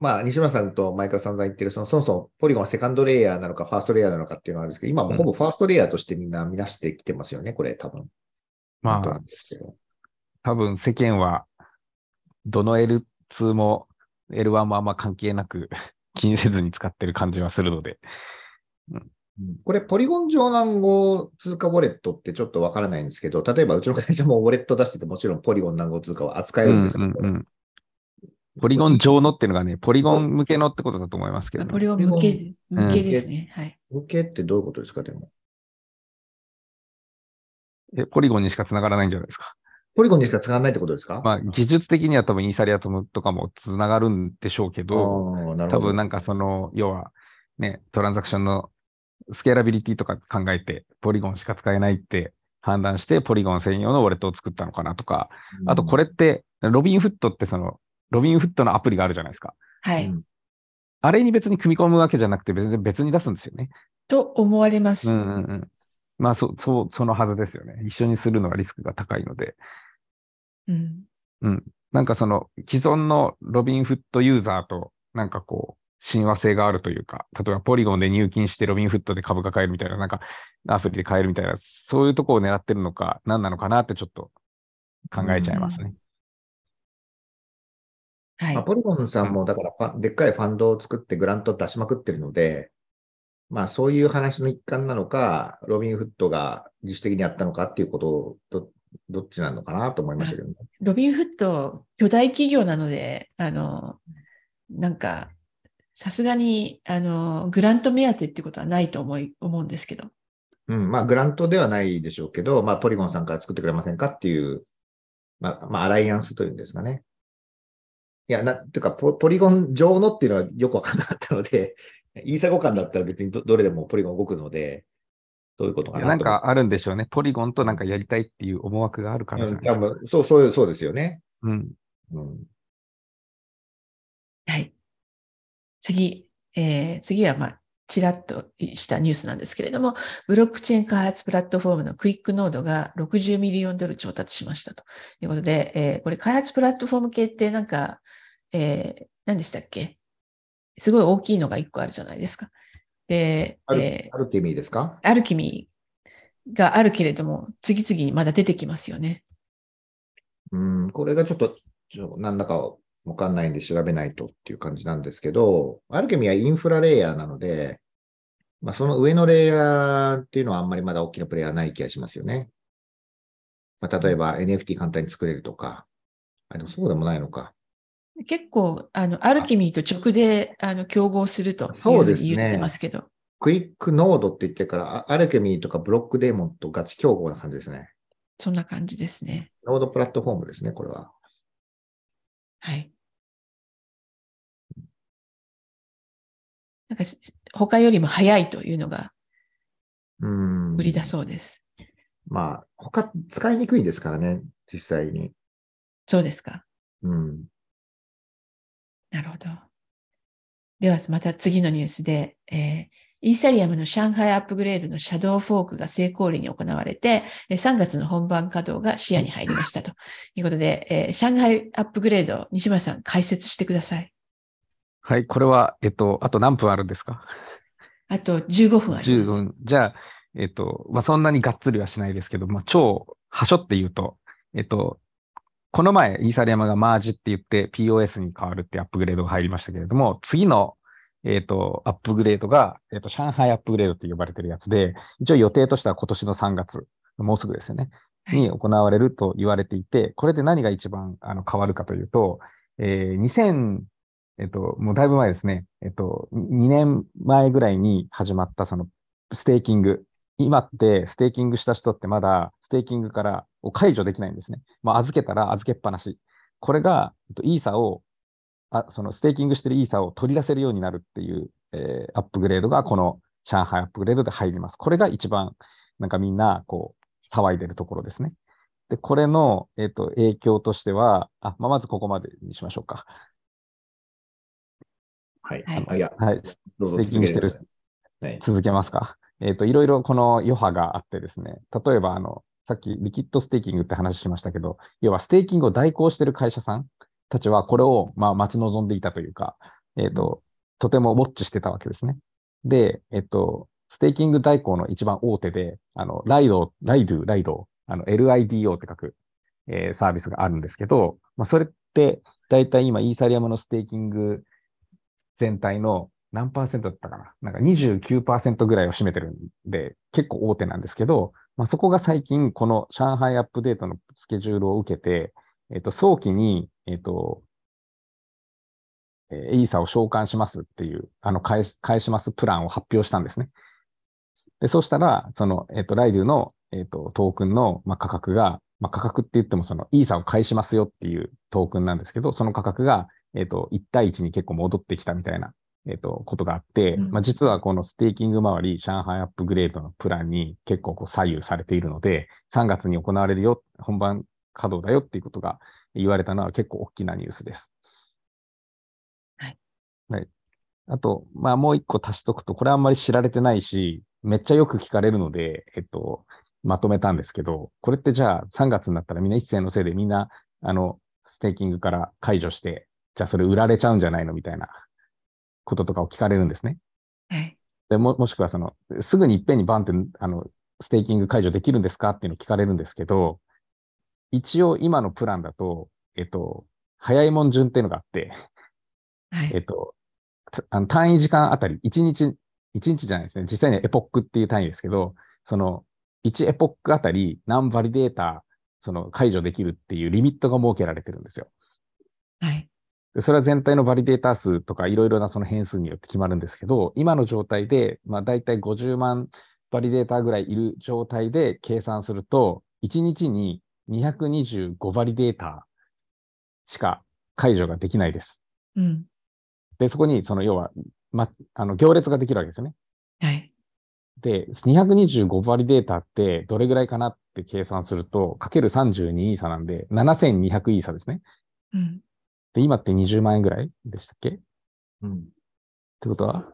Speaker 2: まあ、西村さんと前から散々言ってる、そのそもそもポリゴンはセカンドレイヤーなのか、ファーストレイヤーなのかっていうのはあるんですけど、今もうほぼファーストレイヤーとしてみんな見なしてきてますよね、これ、多分。
Speaker 3: まあ
Speaker 2: んですけど
Speaker 3: 多分世間は、どの L2 も L1 もあんま関係なく気にせずに使ってる感じはするので。
Speaker 2: うんこれ、ポリゴン上の暗号通貨ウォレットってちょっとわからないんですけど、例えばうちの会社もウォレット出してて、もちろんポリゴンの暗号通貨は扱えるんですけど、
Speaker 3: うんうんうんポリゴン上のっていうのがね、ポリゴン向けのってことだと思いますけど、ね。
Speaker 1: ポリゴン向け、向けですね。はい。
Speaker 2: 向けってどういうことですか、でも。
Speaker 3: えポリゴンにしか繋がらないんじゃないですか。
Speaker 2: ポリゴンにしか使わないってことですか？
Speaker 3: まあ、技術的には多分イーサリアトムとかも繋がるんでしょうけど、
Speaker 2: ど。
Speaker 3: 多分なんかその、要はね、トランザクションのスケーラビリティとか考えて、ポリゴンしか使えないって判断して、ポリゴン専用のウォレットを作ったのかなとか、あとこれって、ロビンフットってその、ロビンフットのアプリがあるじゃないですか。
Speaker 1: はい。
Speaker 2: うん
Speaker 3: あれに別に組み込むわけじゃなくて、別に別に出すんですよね。
Speaker 1: と思われます。
Speaker 3: うんうんうん。まあ、そう、そう、そのはずですよね。一緒にするのはリスクが高いので。
Speaker 1: うん。
Speaker 3: なんかその既存のロビンフットユーザーとなんかこう親和性があるというか、例えばポリゴンで入金してロビンフットで株が買えるみたいな、なんかアプリで買えるみたいな、そういうところを狙ってるのか、何なのかなってちょっと考えちゃいますね。
Speaker 1: はい
Speaker 2: まあ、。ポリゴンさんも、だからファ、でっかいファンドを作ってグラント出しまくってるので、まあ、そういう話の一環なのか、ロビンフットが自主的にやったのかっていうことを、どどっちなのかなと思いましたけどね。
Speaker 1: ロビンフット、巨大企業なので、あの、なんか、さすがに、あの、グラント目当てってことはないと思い、思うんですけど。
Speaker 2: うん、まあ、グラントではないでしょうけど、まあ、ポリゴンさんから作ってくれませんかっていう、まあ、まあ、アライアンスというんですかね。いや、な、ていうかポ、ポリゴン上のっていうのはよくわからなかったので、イーサ互換だったら別にどどれでもポリゴン動くので、そういうことか
Speaker 3: い
Speaker 2: な
Speaker 3: なんかあるんでしょうね。ポリゴンとなんかやりたいっていう思惑があるから
Speaker 2: うん。多分、そう、そういう、そうですよね。
Speaker 3: うん。
Speaker 2: うん。
Speaker 1: はい。次、えー次は、まあ、ちらっとしたニュースなんですけれども、ブロックチェーン開発プラットフォームのクイックノードが60ミリオンドル調達しましたということで、えーこれ開発プラットフォーム系ってなんか、えー何でしたっけ？すごい大きいのが1個あるじゃないですか。で、
Speaker 2: ある、
Speaker 1: えー
Speaker 2: あるって意味ですか？
Speaker 1: アルキミーがあるけれども、次々にまだ出てきますよね。
Speaker 2: うん、これがちょっと、ちょなんだかわかんないんで調べないとっていう感じなんですけど、アルケミはインフラレイヤーなので、まあ、その上のレイヤーっていうのはあんまりまだ大きなプレイヤーない気がしますよね。まあ、例えば NFT 簡単に作れるとか。あ、でもそうでもないのか。
Speaker 1: 結構、あの、アルキミーと直で、あの、競合するとい
Speaker 2: そううですね
Speaker 1: 言ってますけど。
Speaker 2: クイックノードって言ってから、あアルケミーとかブロックデーモンとガチ競合な感じですね。
Speaker 1: そんな感じですね。
Speaker 2: ノードプラットフォームですね、これは。
Speaker 1: はい。なんかし、他よりも早いというのが
Speaker 2: うん。
Speaker 1: 売りだそうです。
Speaker 2: まあ、他使いにくいですからね、実際に。
Speaker 1: そうですか。
Speaker 2: うん。
Speaker 1: なるほど。では、また次のニュースで、えーイーサリアムの上海アップグレードのシャドウフォークが成功裏に行われて、えー3月の本番稼働が視野に入りましたということで、えー上海アップグレード、西村さん解説してください。
Speaker 3: はい。これは、えっと、あと何分あるんですか？
Speaker 1: あと15分あり
Speaker 3: 10
Speaker 1: ます。
Speaker 3: 分。じゃあ、えっと、まあ、そんなにがっつりはしないですけど、まあ、超、はしょって言うと、えっと、この前、イーサリアムがマージって言って POS に変わるってアップグレードが入りましたけれども、次の、えっと、アップグレードが、えっと、上海アップグレードって呼ばれてるやつで、一応予定としては今年の3月、もうすぐですよね、
Speaker 1: はい
Speaker 3: に行われると言われていて、これで何が一番あの変わるかというと、えー2000、えっと、もうだいぶ前ですね、えっと、2年前ぐらいに始まったそのステーキング。今ってステーキングした人ってまだステーキングからを解除できないんですね。まあ、預けたら預けっぱなし。これが、えっと、イーサを、あそのステーキングしてるイーサを取り出せるようになるっていう、えーアップグレードがこの上海アップグレードで入ります。これが一番なんかみんなこう騒いでるところですね。で、これの、えっと、影響としては、あ、まあ、まずここまでにしましょうか。
Speaker 2: はい。
Speaker 1: はい
Speaker 2: あいや、
Speaker 3: はい。ステーキングしてる。
Speaker 2: 続け
Speaker 3: ますか。えっ、と、いろいろこの余波があってですね、例えば、あの、さっきリキッドステーキングって話しましたけど、要はステーキングを代行している会社さんたちはこれを、まあ、待ち望んでいたというか、えっ、と、とてもウォッチしてたわけですね。で、えっ、と、ステーキング代行の一番大手で、あの、ライド、ライド、ライド、あの、LIDO って書く、えーサービスがあるんですけど、まあ、それって、だいたい今、イーサリアムのステーキング全体の何パーセントだったかななんか29%ぐらいを占めてるんで、結構大手なんですけど、まあ、そこが最近、この上海アップデートのスケジュールを受けて、えっと、早期に、えっと、えーイーサを召喚しますっていう、あの、返し、返しますプランを発表したんですね。で、そうしたら、その、えっと、ライドゥの、えっと、トークンの、まあ、価格が、まあ、価格って言っても、その、イーサを返しますよっていうトークンなんですけど、その価格が、えっと、1対1に結構戻ってきたみたいな、えっと、ことがあって、
Speaker 1: うん
Speaker 3: まあ、実はこのステーキング周り、上海アップグレードのプランに結構こう左右されているので、3月に行われるよ、本番稼働だよっていうことが言われたのは結構大きなニュースです。
Speaker 1: はい。
Speaker 3: はい。あと、まあもう一個足しとくと、これあんまり知られてないし、めっちゃよく聞かれるので、えっと、まとめたんですけど、これってじゃあ3月になったらみんな一斉のせいでみんな、あの、ステーキングから解除して、じゃあそれ売られちゃうんじゃないのみたいなこととかを聞かれるんですね。
Speaker 1: はい。
Speaker 3: でも、もしくはその、すぐにいっぺんにバンって、あの、ステーキング解除できるんですかっていうのを聞かれるんですけど、一応今のプランだと、えっと、早いもん順っていうのがあって、
Speaker 1: はい。
Speaker 3: えっと、たあの単位時間あたり、1日、1日じゃないですね。実際にはエポックっていう単位ですけど、その、1エポックあたり何バリデータ、その解除できるっていうリミットが設けられてるんですよ。
Speaker 1: はい。
Speaker 3: でそれは全体のバリデータ数とかいろいろなその変数によって決まるんですけど、今の状態で、まあ大体50万バリデータぐらいいる状態で計算すると、1日に225バリデータしか解除ができないです。
Speaker 1: うん。
Speaker 3: で、そこにその要は、ま、あの行列ができるわけですよね。
Speaker 1: はい。
Speaker 3: で、225バリデータってどれぐらいかなって計算すると、かける32イーサなんで、7200イーサですね。
Speaker 1: うん。
Speaker 3: で、今って20万円ぐらいでしたっけ？っ
Speaker 2: うん。
Speaker 3: てことは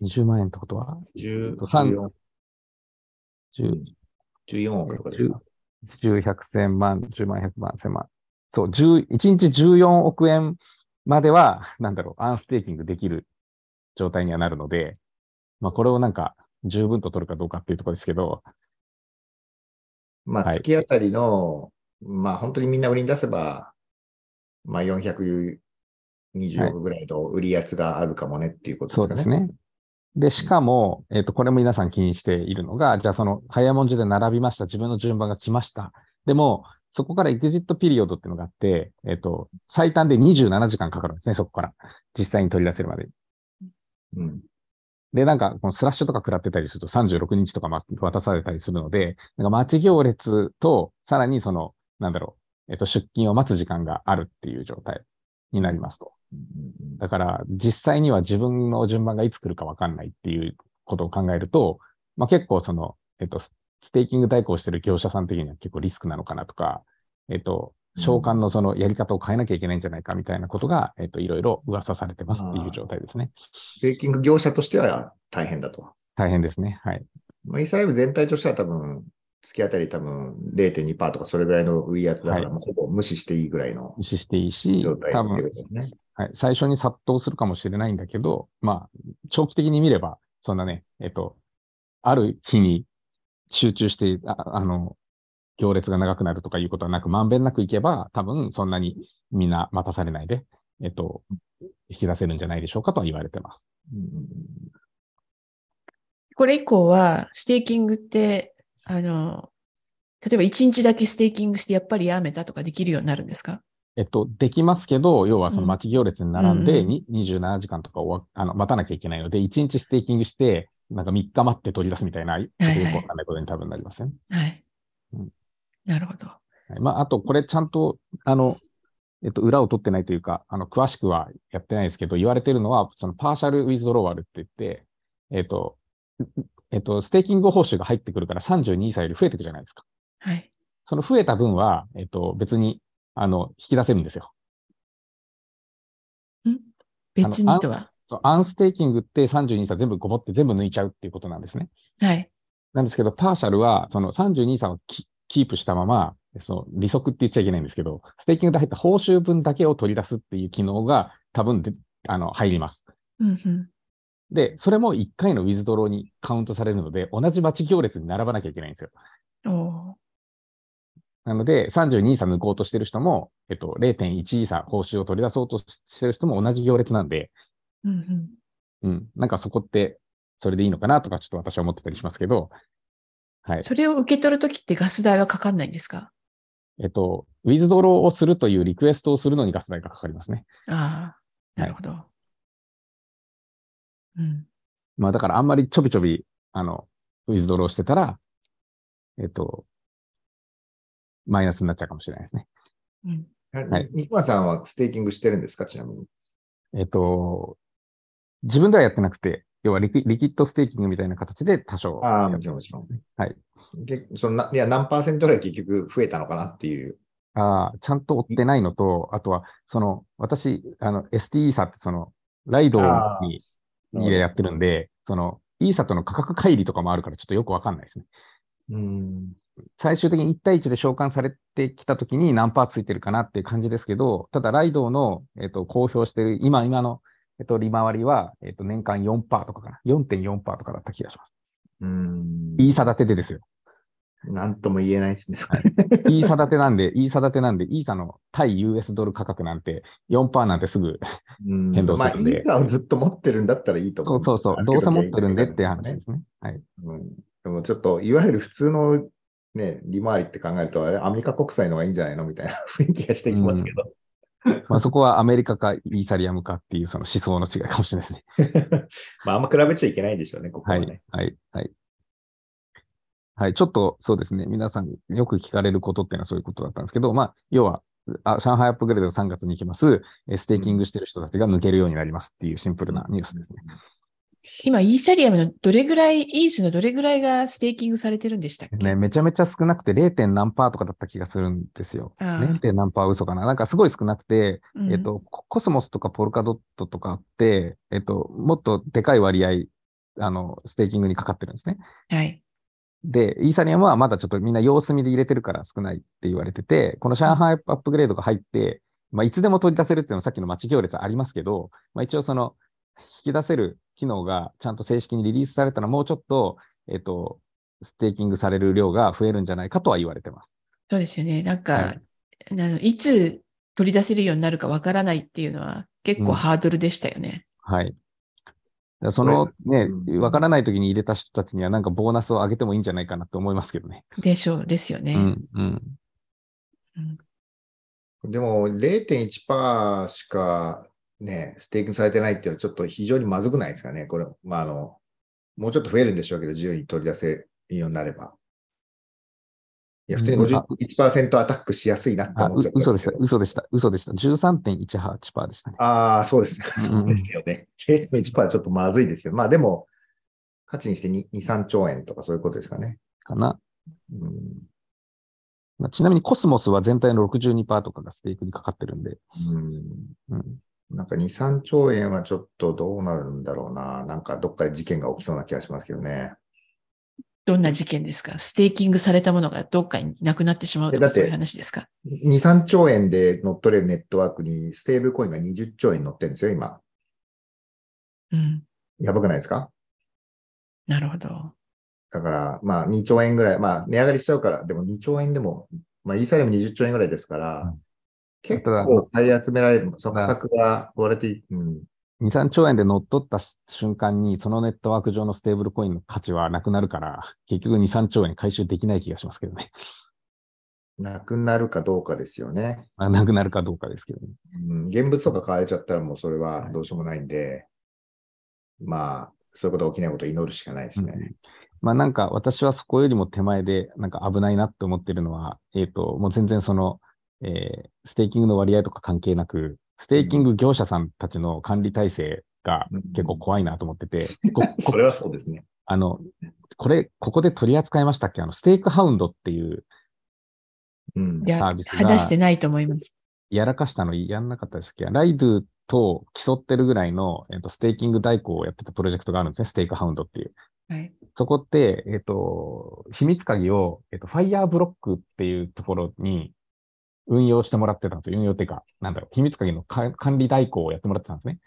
Speaker 3: ?20 万円ってことは
Speaker 2: ？10
Speaker 3: 3
Speaker 2: 14
Speaker 3: 10
Speaker 2: 14億とかですか
Speaker 3: ？10、100、1000万、10万、100万、1000万。そう、10 1日14億円までは、なんだろう、アンステーキングできる状態にはなるので、まあ、これをなんか、十分と取るかどうかっていうところですけど、
Speaker 2: まあ、
Speaker 3: はい。
Speaker 2: 月あたりの、まあ、本当にみんな売りに出せば、まあ、420億ぐらいの売りやつがあるかもねっていうこと
Speaker 3: そうです。ね。で、しかも、えっ、と、これも皆さん気にしているのが、じゃあその、早いもん順で並びました。自分の順番が来ました。でも、そこからエグジットピリオドっていうのがあって、えっ、と、最短で27時間かかるんですね、そこから。実際に取り出せるまで。
Speaker 2: うん。
Speaker 3: で、なんか、このスラッシュとか食らってたりすると36日とかま渡されたりするので、なんか待ち行列と、さらにその、なんだろう、えっ、と、出勤を待つ時間があるっていう状態になりますと。だから、実際には自分の順番がいつ来るかわかんないっていうことを考えると、まあ、結構その、えっと、ステーキング代行してる業者さん的には結構リスクなのかなとか、えっと、召喚のそのやり方を変えなきゃいけないんじゃないかみたいなことが、えっと、いろいろ噂されてますっていう状態ですね。
Speaker 2: ベーキング業者としては大変だと。
Speaker 3: 大変ですね。はい。
Speaker 2: まあ、イーサリアム全体としては多分、月あたり多分0.2%とかそれぐらいの売りやつだから、ほぼ無視していいぐらいの
Speaker 3: 無視していいし
Speaker 2: 状、態
Speaker 3: 多
Speaker 2: って
Speaker 3: 分
Speaker 2: ことですね。
Speaker 3: はい、最初に殺到するかもしれないんだけど、まあ、長期的に見れば、そんなね、えっと、ある日に集中して、ああの、行列が長くなるとかいうことはなく、まんべんなくいけば、多分そんなにみんな待たされないで、えっと、引き出せるんじゃないでしょうかとは言われてます。
Speaker 2: うん
Speaker 1: これ以降は、ステーキングって、あの、例えば1日だけステーキングしてやっぱりやめたとかできるようになるんですか？
Speaker 3: えっと、できますけど、要はその待ち行列に並んで、
Speaker 1: うん
Speaker 3: に27時間とかあの待たなきゃいけないので、1日ステーキングして、なんか3日待って取り出すみたいな、よく
Speaker 1: はい
Speaker 3: わかんないことに多分なりますよね。
Speaker 1: はい
Speaker 3: うん。
Speaker 1: なるほど。
Speaker 3: はい、まあ、あと、これちゃんと、あの、えっと、裏を取ってないというか、あの、詳しくはやってないですけど、言われてるのは、その、 partial withdrawal って言って、えっと、えっと、ステーキング報酬が入ってくるから32イーサより増えていくじゃないですか。
Speaker 1: はい。
Speaker 3: その増えた分は、えっと、別に、あの、引き出せるんですよ。
Speaker 1: ん？別にとは？
Speaker 3: そうアンステーキングって32イーサ全部ごぼって全部抜いちゃうっていうことなんですね。
Speaker 1: はい。
Speaker 3: なんですけど、 partial は、その32イーサをキキープしたまま、その利息って言っちゃいけないんですけど、ステーキングで入った報酬分だけを取り出すっていう機能が多分であの入ります。
Speaker 1: うんうん。
Speaker 3: で、それも1回の withdraw にカウントされるので、同じ待ち行列に並ばなきゃいけないんですよ。なので、32イーサ抜こうとしてる人も、えっと、0.1イーサ報酬を取り出そうとしてる人も同じ行列なんで、
Speaker 1: うんうん。
Speaker 3: うん、なんかそこって、それでいいのかなとか、ちょっと私は思ってたりしますけど、はい。
Speaker 1: それを受け取るときってガス代はかかんないんですか？
Speaker 3: えっと、ウィズドローをするというリクエストをするのにガス代がかかりますね。
Speaker 1: ああ、なるほど。うん。
Speaker 3: まあだからあんまりちょびちょび、あの、ウィズドローしてたら、えっと、マイナスになっちゃうかもしれないですね。
Speaker 1: うん。
Speaker 3: はい
Speaker 2: ニコマさんはステーキングしてるんですかちなみに。
Speaker 3: えっと、自分ではやってなくて、要はリキリキッドステーキングみたいな形で多少
Speaker 2: ああ、
Speaker 3: やって
Speaker 2: もちろんもちろん。
Speaker 3: はい。
Speaker 2: けそのないや、何パーセントぐらい結局増えたのかなっていう。
Speaker 3: ああ、ちゃんと追ってないのと、あとは、その、私、あの、ST イーサってその、ライドに家やってるんで、その、イーサとの価格乖離とかもあるからちょっとよくわかんないですね。
Speaker 2: うん。
Speaker 3: 最終的に1対1で召喚されてきたときに何パーついてるかなっていう感じですけど、ただライドの、えっと、公表してる、今、今の、えっと、利回りは、えっと、年間4%とかかな。4.4%とかだった気がします。
Speaker 2: うん。
Speaker 3: イーサ立てでですよ。
Speaker 2: なんとも言えないですね。そ
Speaker 3: は
Speaker 2: れ
Speaker 3: イーサ立てなんで、イーサ立てなんで、イーサの対 US ドル価格なんて4%なんてすぐ、
Speaker 2: うん
Speaker 3: 変動す
Speaker 2: まあ、イ
Speaker 3: るんで
Speaker 2: ーサをずっと持ってるんだったらいいと思う。
Speaker 3: そうそうそう、どうせ持ってるんでっていう話ですね。はい。
Speaker 2: うん。でもちょっと、いわゆる普通のね、利回りって考えると、あれ、アメリカ国債の方がいいんじゃないのみたいな雰囲気がしてきますけど。
Speaker 3: まあそこはアメリカかイーサリアムかっていうその思想の違いかもしれないですね。
Speaker 2: まあ、あんま比べちゃいけないんでしょうね、ここ
Speaker 3: は
Speaker 2: はいね。。
Speaker 3: はい。はい。はい。ちょっとそうですね。皆さんよく聞かれることっていうのはそういうことだったんですけど、まあ、要は、あ上海アップグレードが3月に行きます。えステーキングしてる人たちが抜けるようになりますっていうシンプルなニュースですね。
Speaker 1: 今、イーサリアムのどれぐらい、イーサのどれぐらいがステーキングされてるんでしたっけ？
Speaker 3: ね、めちゃめちゃ少なくて 0. 何パーとかだった気がするんですよ。
Speaker 1: ああ
Speaker 3: 0. 何パーは嘘かな？なんかすごい少なくて、
Speaker 1: うん
Speaker 3: えっと、ココスモスとかポルカドットとかって、えっと、もっとでかい割合、あの、ステーキングにかかってるんですね。
Speaker 1: はい。
Speaker 3: で、イーサリアムはまだちょっとみんな様子見で入れてるから少ないって言われてて、この上海アップグレードが入って、まあ、いつでも取り出せるっていうのはさっきの待ち行列ありますけど、まあ、一応その、引き出せる機能がちゃんと正式にリリースされたらもうちょっと、えっと、ステーキングされる量が増えるんじゃないかとは言われてます。
Speaker 1: そうですよね。なんか、
Speaker 3: はい
Speaker 1: あのいつ取り出せるようになるかわからないっていうのは結構
Speaker 3: うん
Speaker 1: ハードルでしたよね。
Speaker 3: はい。そのね
Speaker 2: う、ん
Speaker 3: わからない時に入れた人たちにはなんかボーナスを上げてもいいんじゃないかなと思いますけどね。
Speaker 1: でしょう、ですよね。
Speaker 3: うん、うん。
Speaker 2: でも、0.1%しかね、ステーキングされてないっていうのはちょっと非常にまずくないですかね。これ、まあ、あの、もうちょっと増えるんでしょうけど、自由に取り出せるようになれば。いや、普通に
Speaker 3: うんあ
Speaker 2: 51%アタックしやすいなって思っちゃったん
Speaker 3: 嘘でした嘘でした、嘘でした。13.18%でしたね。
Speaker 2: ああ、そうですね。
Speaker 3: うんうん
Speaker 2: ですよね。0.1%はちょっとまずいですよ。まあでも、価値にして2、2 3兆円とかそういうことですかね。
Speaker 3: かな。
Speaker 2: うん。
Speaker 3: まあ、ちなみにコスモスは全体の62%とかがステークにかかってるんで、
Speaker 2: うん
Speaker 3: うん、
Speaker 2: なんか2、3兆円はちょっとどうなるんだろうな。なんかどっかで事件が起きそうな気がしますけどね。
Speaker 1: どんな事件ですか？ステーキングされたものがどっかになくなってしまうとかそういう話ですか
Speaker 2: ？2、3兆円で乗っ取れるネットワークにステーブルコインが20兆円乗ってるんですよ、今。
Speaker 1: うん。
Speaker 2: やばくないですか？
Speaker 1: なるほど。
Speaker 2: だから、まあ2兆円ぐらい、まあ値上がりしちゃうから、でも2兆円でも、まあイーサリアム20兆円ぐらいですから、
Speaker 3: うん
Speaker 2: 結構買い集められる、その
Speaker 3: だ
Speaker 2: 価格が割れて、うん。
Speaker 3: 2、3兆円で乗っ取った瞬間に、そのネットワーク上のステーブルコインの価値はなくなるから、結局2、3兆円回収できない気がしますけどね。
Speaker 2: なくなるかどうかですよね。
Speaker 3: まあ、なくなるかどうかですけどね。
Speaker 2: うん、現物とか買われちゃったらもうそれはどうしようもないんで、まあ、そういうことが起きないことを祈るしかないですね。
Speaker 3: うんまあなんか私はそこよりも手前でなんか危ないなって思ってるのは、えっ、と、もう全然その、えーステーキングの割合とか関係なく、ステーキング業者さんたちの管理体制が結構怖いなと思ってて、
Speaker 2: それはそうですね。
Speaker 3: あの、これ、ここで取り扱いましたっけ？あの、ステークハウンドっていうサービスが
Speaker 1: 話してないと思います。
Speaker 3: やらかしたのやんなかったでしたっけ？ライドゥと競ってるぐらいの、えっと、ステーキング代行をやってたプロジェクトがあるんですね。ステークハウンドっていう。
Speaker 1: はい。
Speaker 3: そこって、えっと、秘密鍵を、えっと、ファイヤーブロックっていうところに運用してもらってたという、運用っていうか、なんだろう、秘密鍵のか管理代行をやってもらってたんですね。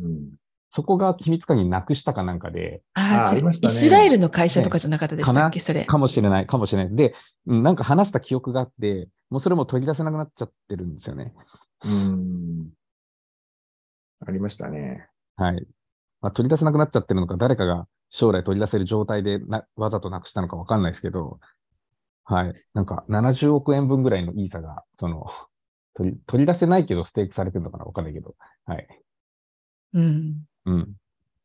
Speaker 2: うん。
Speaker 3: そこが秘密鍵なくしたかなんかで、
Speaker 1: ああ、
Speaker 2: あありましたね
Speaker 1: イスラエルの会社とかじゃなかったでしたっ
Speaker 3: ね
Speaker 1: け、それ。
Speaker 3: かもしれない、かもしれない。で、うんなんか話した記憶があって、もうそれも取り出せなくなっちゃってるんですよね。
Speaker 2: うん。ありましたね。
Speaker 3: はい。まあ、取り出せなくなっちゃってるのか、誰かが将来取り出せる状態でなわざとなくしたのかわかんないですけど、はい。なんか70億円分ぐらいのイーサが、その、取り取り出せないけどステークされてるのかなわかんないけど、はい。
Speaker 1: うん。
Speaker 3: うん。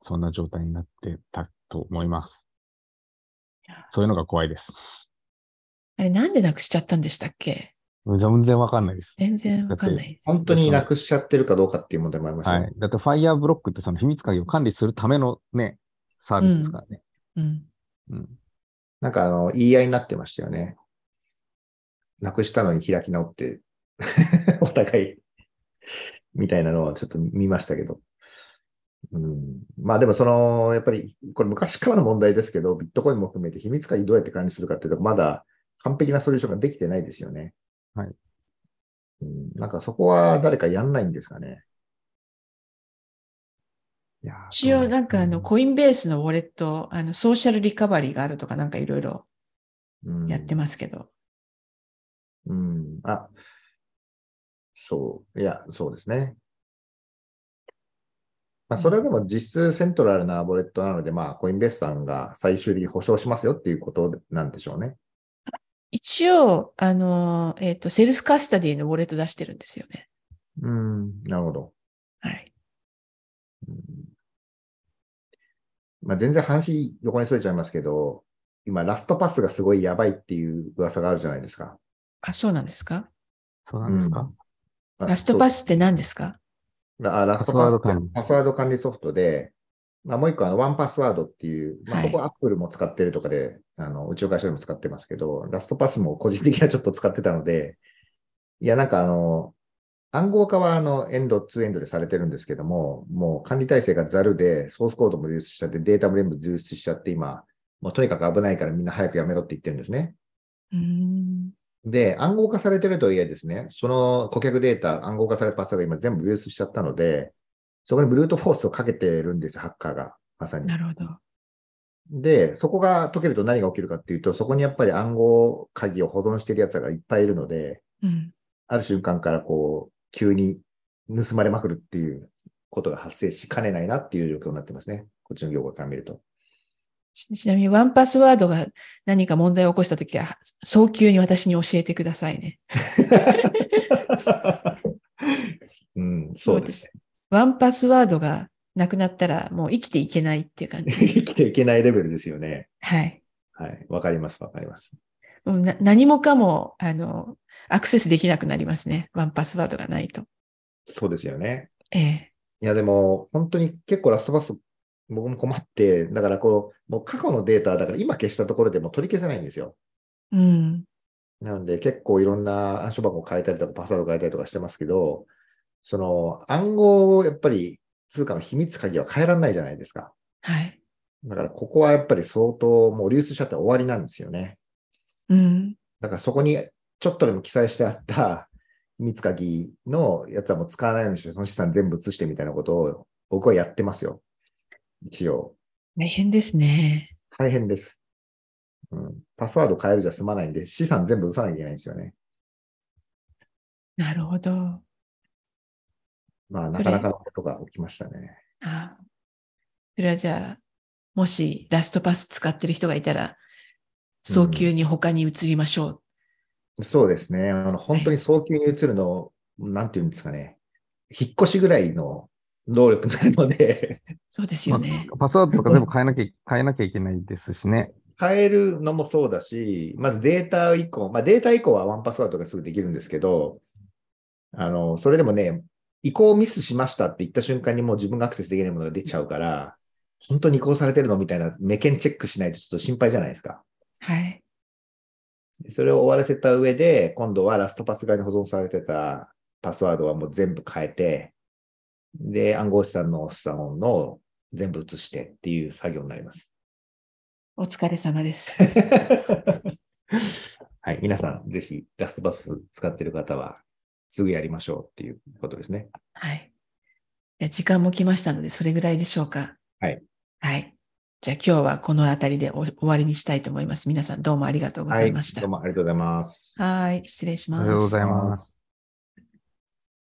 Speaker 3: そんな状態になってたと思います。そういうのが怖いです。
Speaker 1: あれ、なんでなくしちゃったんでしたっけ？
Speaker 3: 全然わかんないです。
Speaker 1: 全然わかんないです。
Speaker 2: 本当になくしちゃってるかどうかっていう問題もありますよね。
Speaker 3: はい。だって、ファイヤーブロックってその秘密鍵を管理するためのね、サービスですからね。
Speaker 1: うん。
Speaker 3: うん。
Speaker 2: なんかあの、言い合いになってましたよね。なくしたのに開き直って、お互い、みたいなのはちょっと見ましたけど。うん、まあでもその、やっぱり、これ昔からの問題ですけど、ビットコインも含めて秘密鍵どうやって管理するかっていうと、まだ完璧なソリューションができてないですよね。
Speaker 3: はい。
Speaker 2: うん、なんかそこは誰かやんないんですかね。
Speaker 1: 一応、なんかあの、
Speaker 3: うん
Speaker 1: コインベースのウォレット、あの、ソーシャルリカバリーがあるとか、なんかいろいろ
Speaker 2: うん、
Speaker 1: やってますけど。
Speaker 2: うん。あ、そう。いや、そうですね。まあ、それはでも実質セントラルなウォレットなので、まあ、コインベースさんが最終的に保証しますよっていうことなんでしょうね。
Speaker 1: 一応、あの、えっ、と、セルフカスタディのウォレット出してるんですよね。
Speaker 2: うん。なるほど。
Speaker 1: はい。
Speaker 2: まあ、全然話横にそれちゃいますけど、今、ラストパスがすごいやばいっていう噂があるじゃないですか。
Speaker 1: あ、そうなんですか？
Speaker 3: そうなんですか、
Speaker 2: あ
Speaker 1: ラストパ
Speaker 2: ス
Speaker 1: スって何ですか？
Speaker 2: あラストパスって
Speaker 3: パスワード管理
Speaker 2: ソフトで、まあ、もう一個あの、ワンパスワードっていう、まあ、
Speaker 1: はい。
Speaker 2: ここアップルも使ってるとかで、あの、うちの会社でも使ってますけど、ラストパスも個人的にはちょっと使ってたので、いや、なんかあの、暗号化はあの、エンド、ツーエンドでされてるんですけども、もう管理体制がざるで、ソースコードも流出しちゃって、データも全部流出しちゃって、今、もうとにかく危ないからみんな早くやめろって言ってるんですね。
Speaker 1: うーん。
Speaker 2: で、暗号化されてるとはいえですね、その顧客データ、暗号化されたパスワードが今全部流出しちゃったので、そこにブルートフォースをかけてるんですよ、ハッカーが。まさに
Speaker 1: な。るほど。
Speaker 2: で、そこが解けると何が起きるかっていうと、そこにやっぱり暗号鍵を保存してる奴らがいっぱいいるので、
Speaker 1: うん。
Speaker 2: ある瞬間からこう、急に盗まれまくるっていうことが発生しかねないなっていう状況になってますね。こっちの業界から見ると。
Speaker 1: ちちなみに、ワンパスワードが何か問題を起こしたときは、早急に私に教えてくださいね。
Speaker 2: うん、そうですね。
Speaker 1: ワンパスワードがなくなったら、もう生きていけないっていう感じ。
Speaker 2: 生きていけないレベルですよね。
Speaker 1: はい。
Speaker 2: はい。わかります、わかります。
Speaker 1: もうな何もかも、あの、アクセスできなくなりますね。ワンパスワードがないと。
Speaker 2: そうですよね。
Speaker 1: ええ。
Speaker 2: いや、でも、本当に結構ラストパス、僕も困って、だからこう、もう過去のデータだから今消したところでもう取り消せないんですよ。
Speaker 1: うん。
Speaker 2: なので結構いろんな暗証番号を変えたりとかパスワード変えたりとかしてますけど、その暗号をやっぱり通貨の秘密鍵は変えられないじゃないですか。
Speaker 1: はい。
Speaker 2: だからここはやっぱり相当もう流出しちゃって終わりなんですよね。
Speaker 1: うん。
Speaker 2: だからそこにちょっとでも記載してあった秘密鍵のやつはもう使わないようにして、その資産全部移してみたいなことを僕はやってますよ。一応。
Speaker 1: 大変ですね。
Speaker 2: 大変です。うん。パスワード変えるじゃ済まないんで、資産全部移さなきゃいけないんですよね。
Speaker 1: なるほど。
Speaker 2: まあ、なかなかのことが起きましたね。
Speaker 1: あそれはじゃあ、もしラストパス使ってる人がいたら、早急に他に移りましょう。
Speaker 2: そうですね。あの、本当に早急に移るの、なんていうんですかね。引っ越しぐらいの能力なので、
Speaker 1: そうですよね。
Speaker 3: まあパスワードとか全部変えなきゃ、変えなきゃいけないですしね。
Speaker 2: 変えるのもそうだし、まずデータ以降、まあデータ以降はワンパスワードがすぐできるんですけど、あの、それでもね、移行ミスしましたって言った瞬間にもう自分がアクセスできないものが出ちゃうから、本当に移行されてるのみたいな目見チェックしないとちょっと心配じゃないですか。
Speaker 1: はい。
Speaker 2: それを終わらせた上で、今度はラストパス側に保存されてたパスワードはもう全部変えて、で、暗号資産の資産のを全部移してっていう作業になります。
Speaker 1: お疲れ様です。
Speaker 2: はい。皆さん、ぜひ、ラストバス使ってる方は、すぐやりましょうっていうことですね。
Speaker 1: はい。いや時間も来ましたので、それぐらいでしょうか。
Speaker 2: はい。
Speaker 1: はい。じゃあ今日はこの辺りでお終わりにしたいと思います。皆さんどうもありがとうございました。
Speaker 2: どうもありがとうございます。
Speaker 1: はい。失礼します。
Speaker 3: ありがとうございます。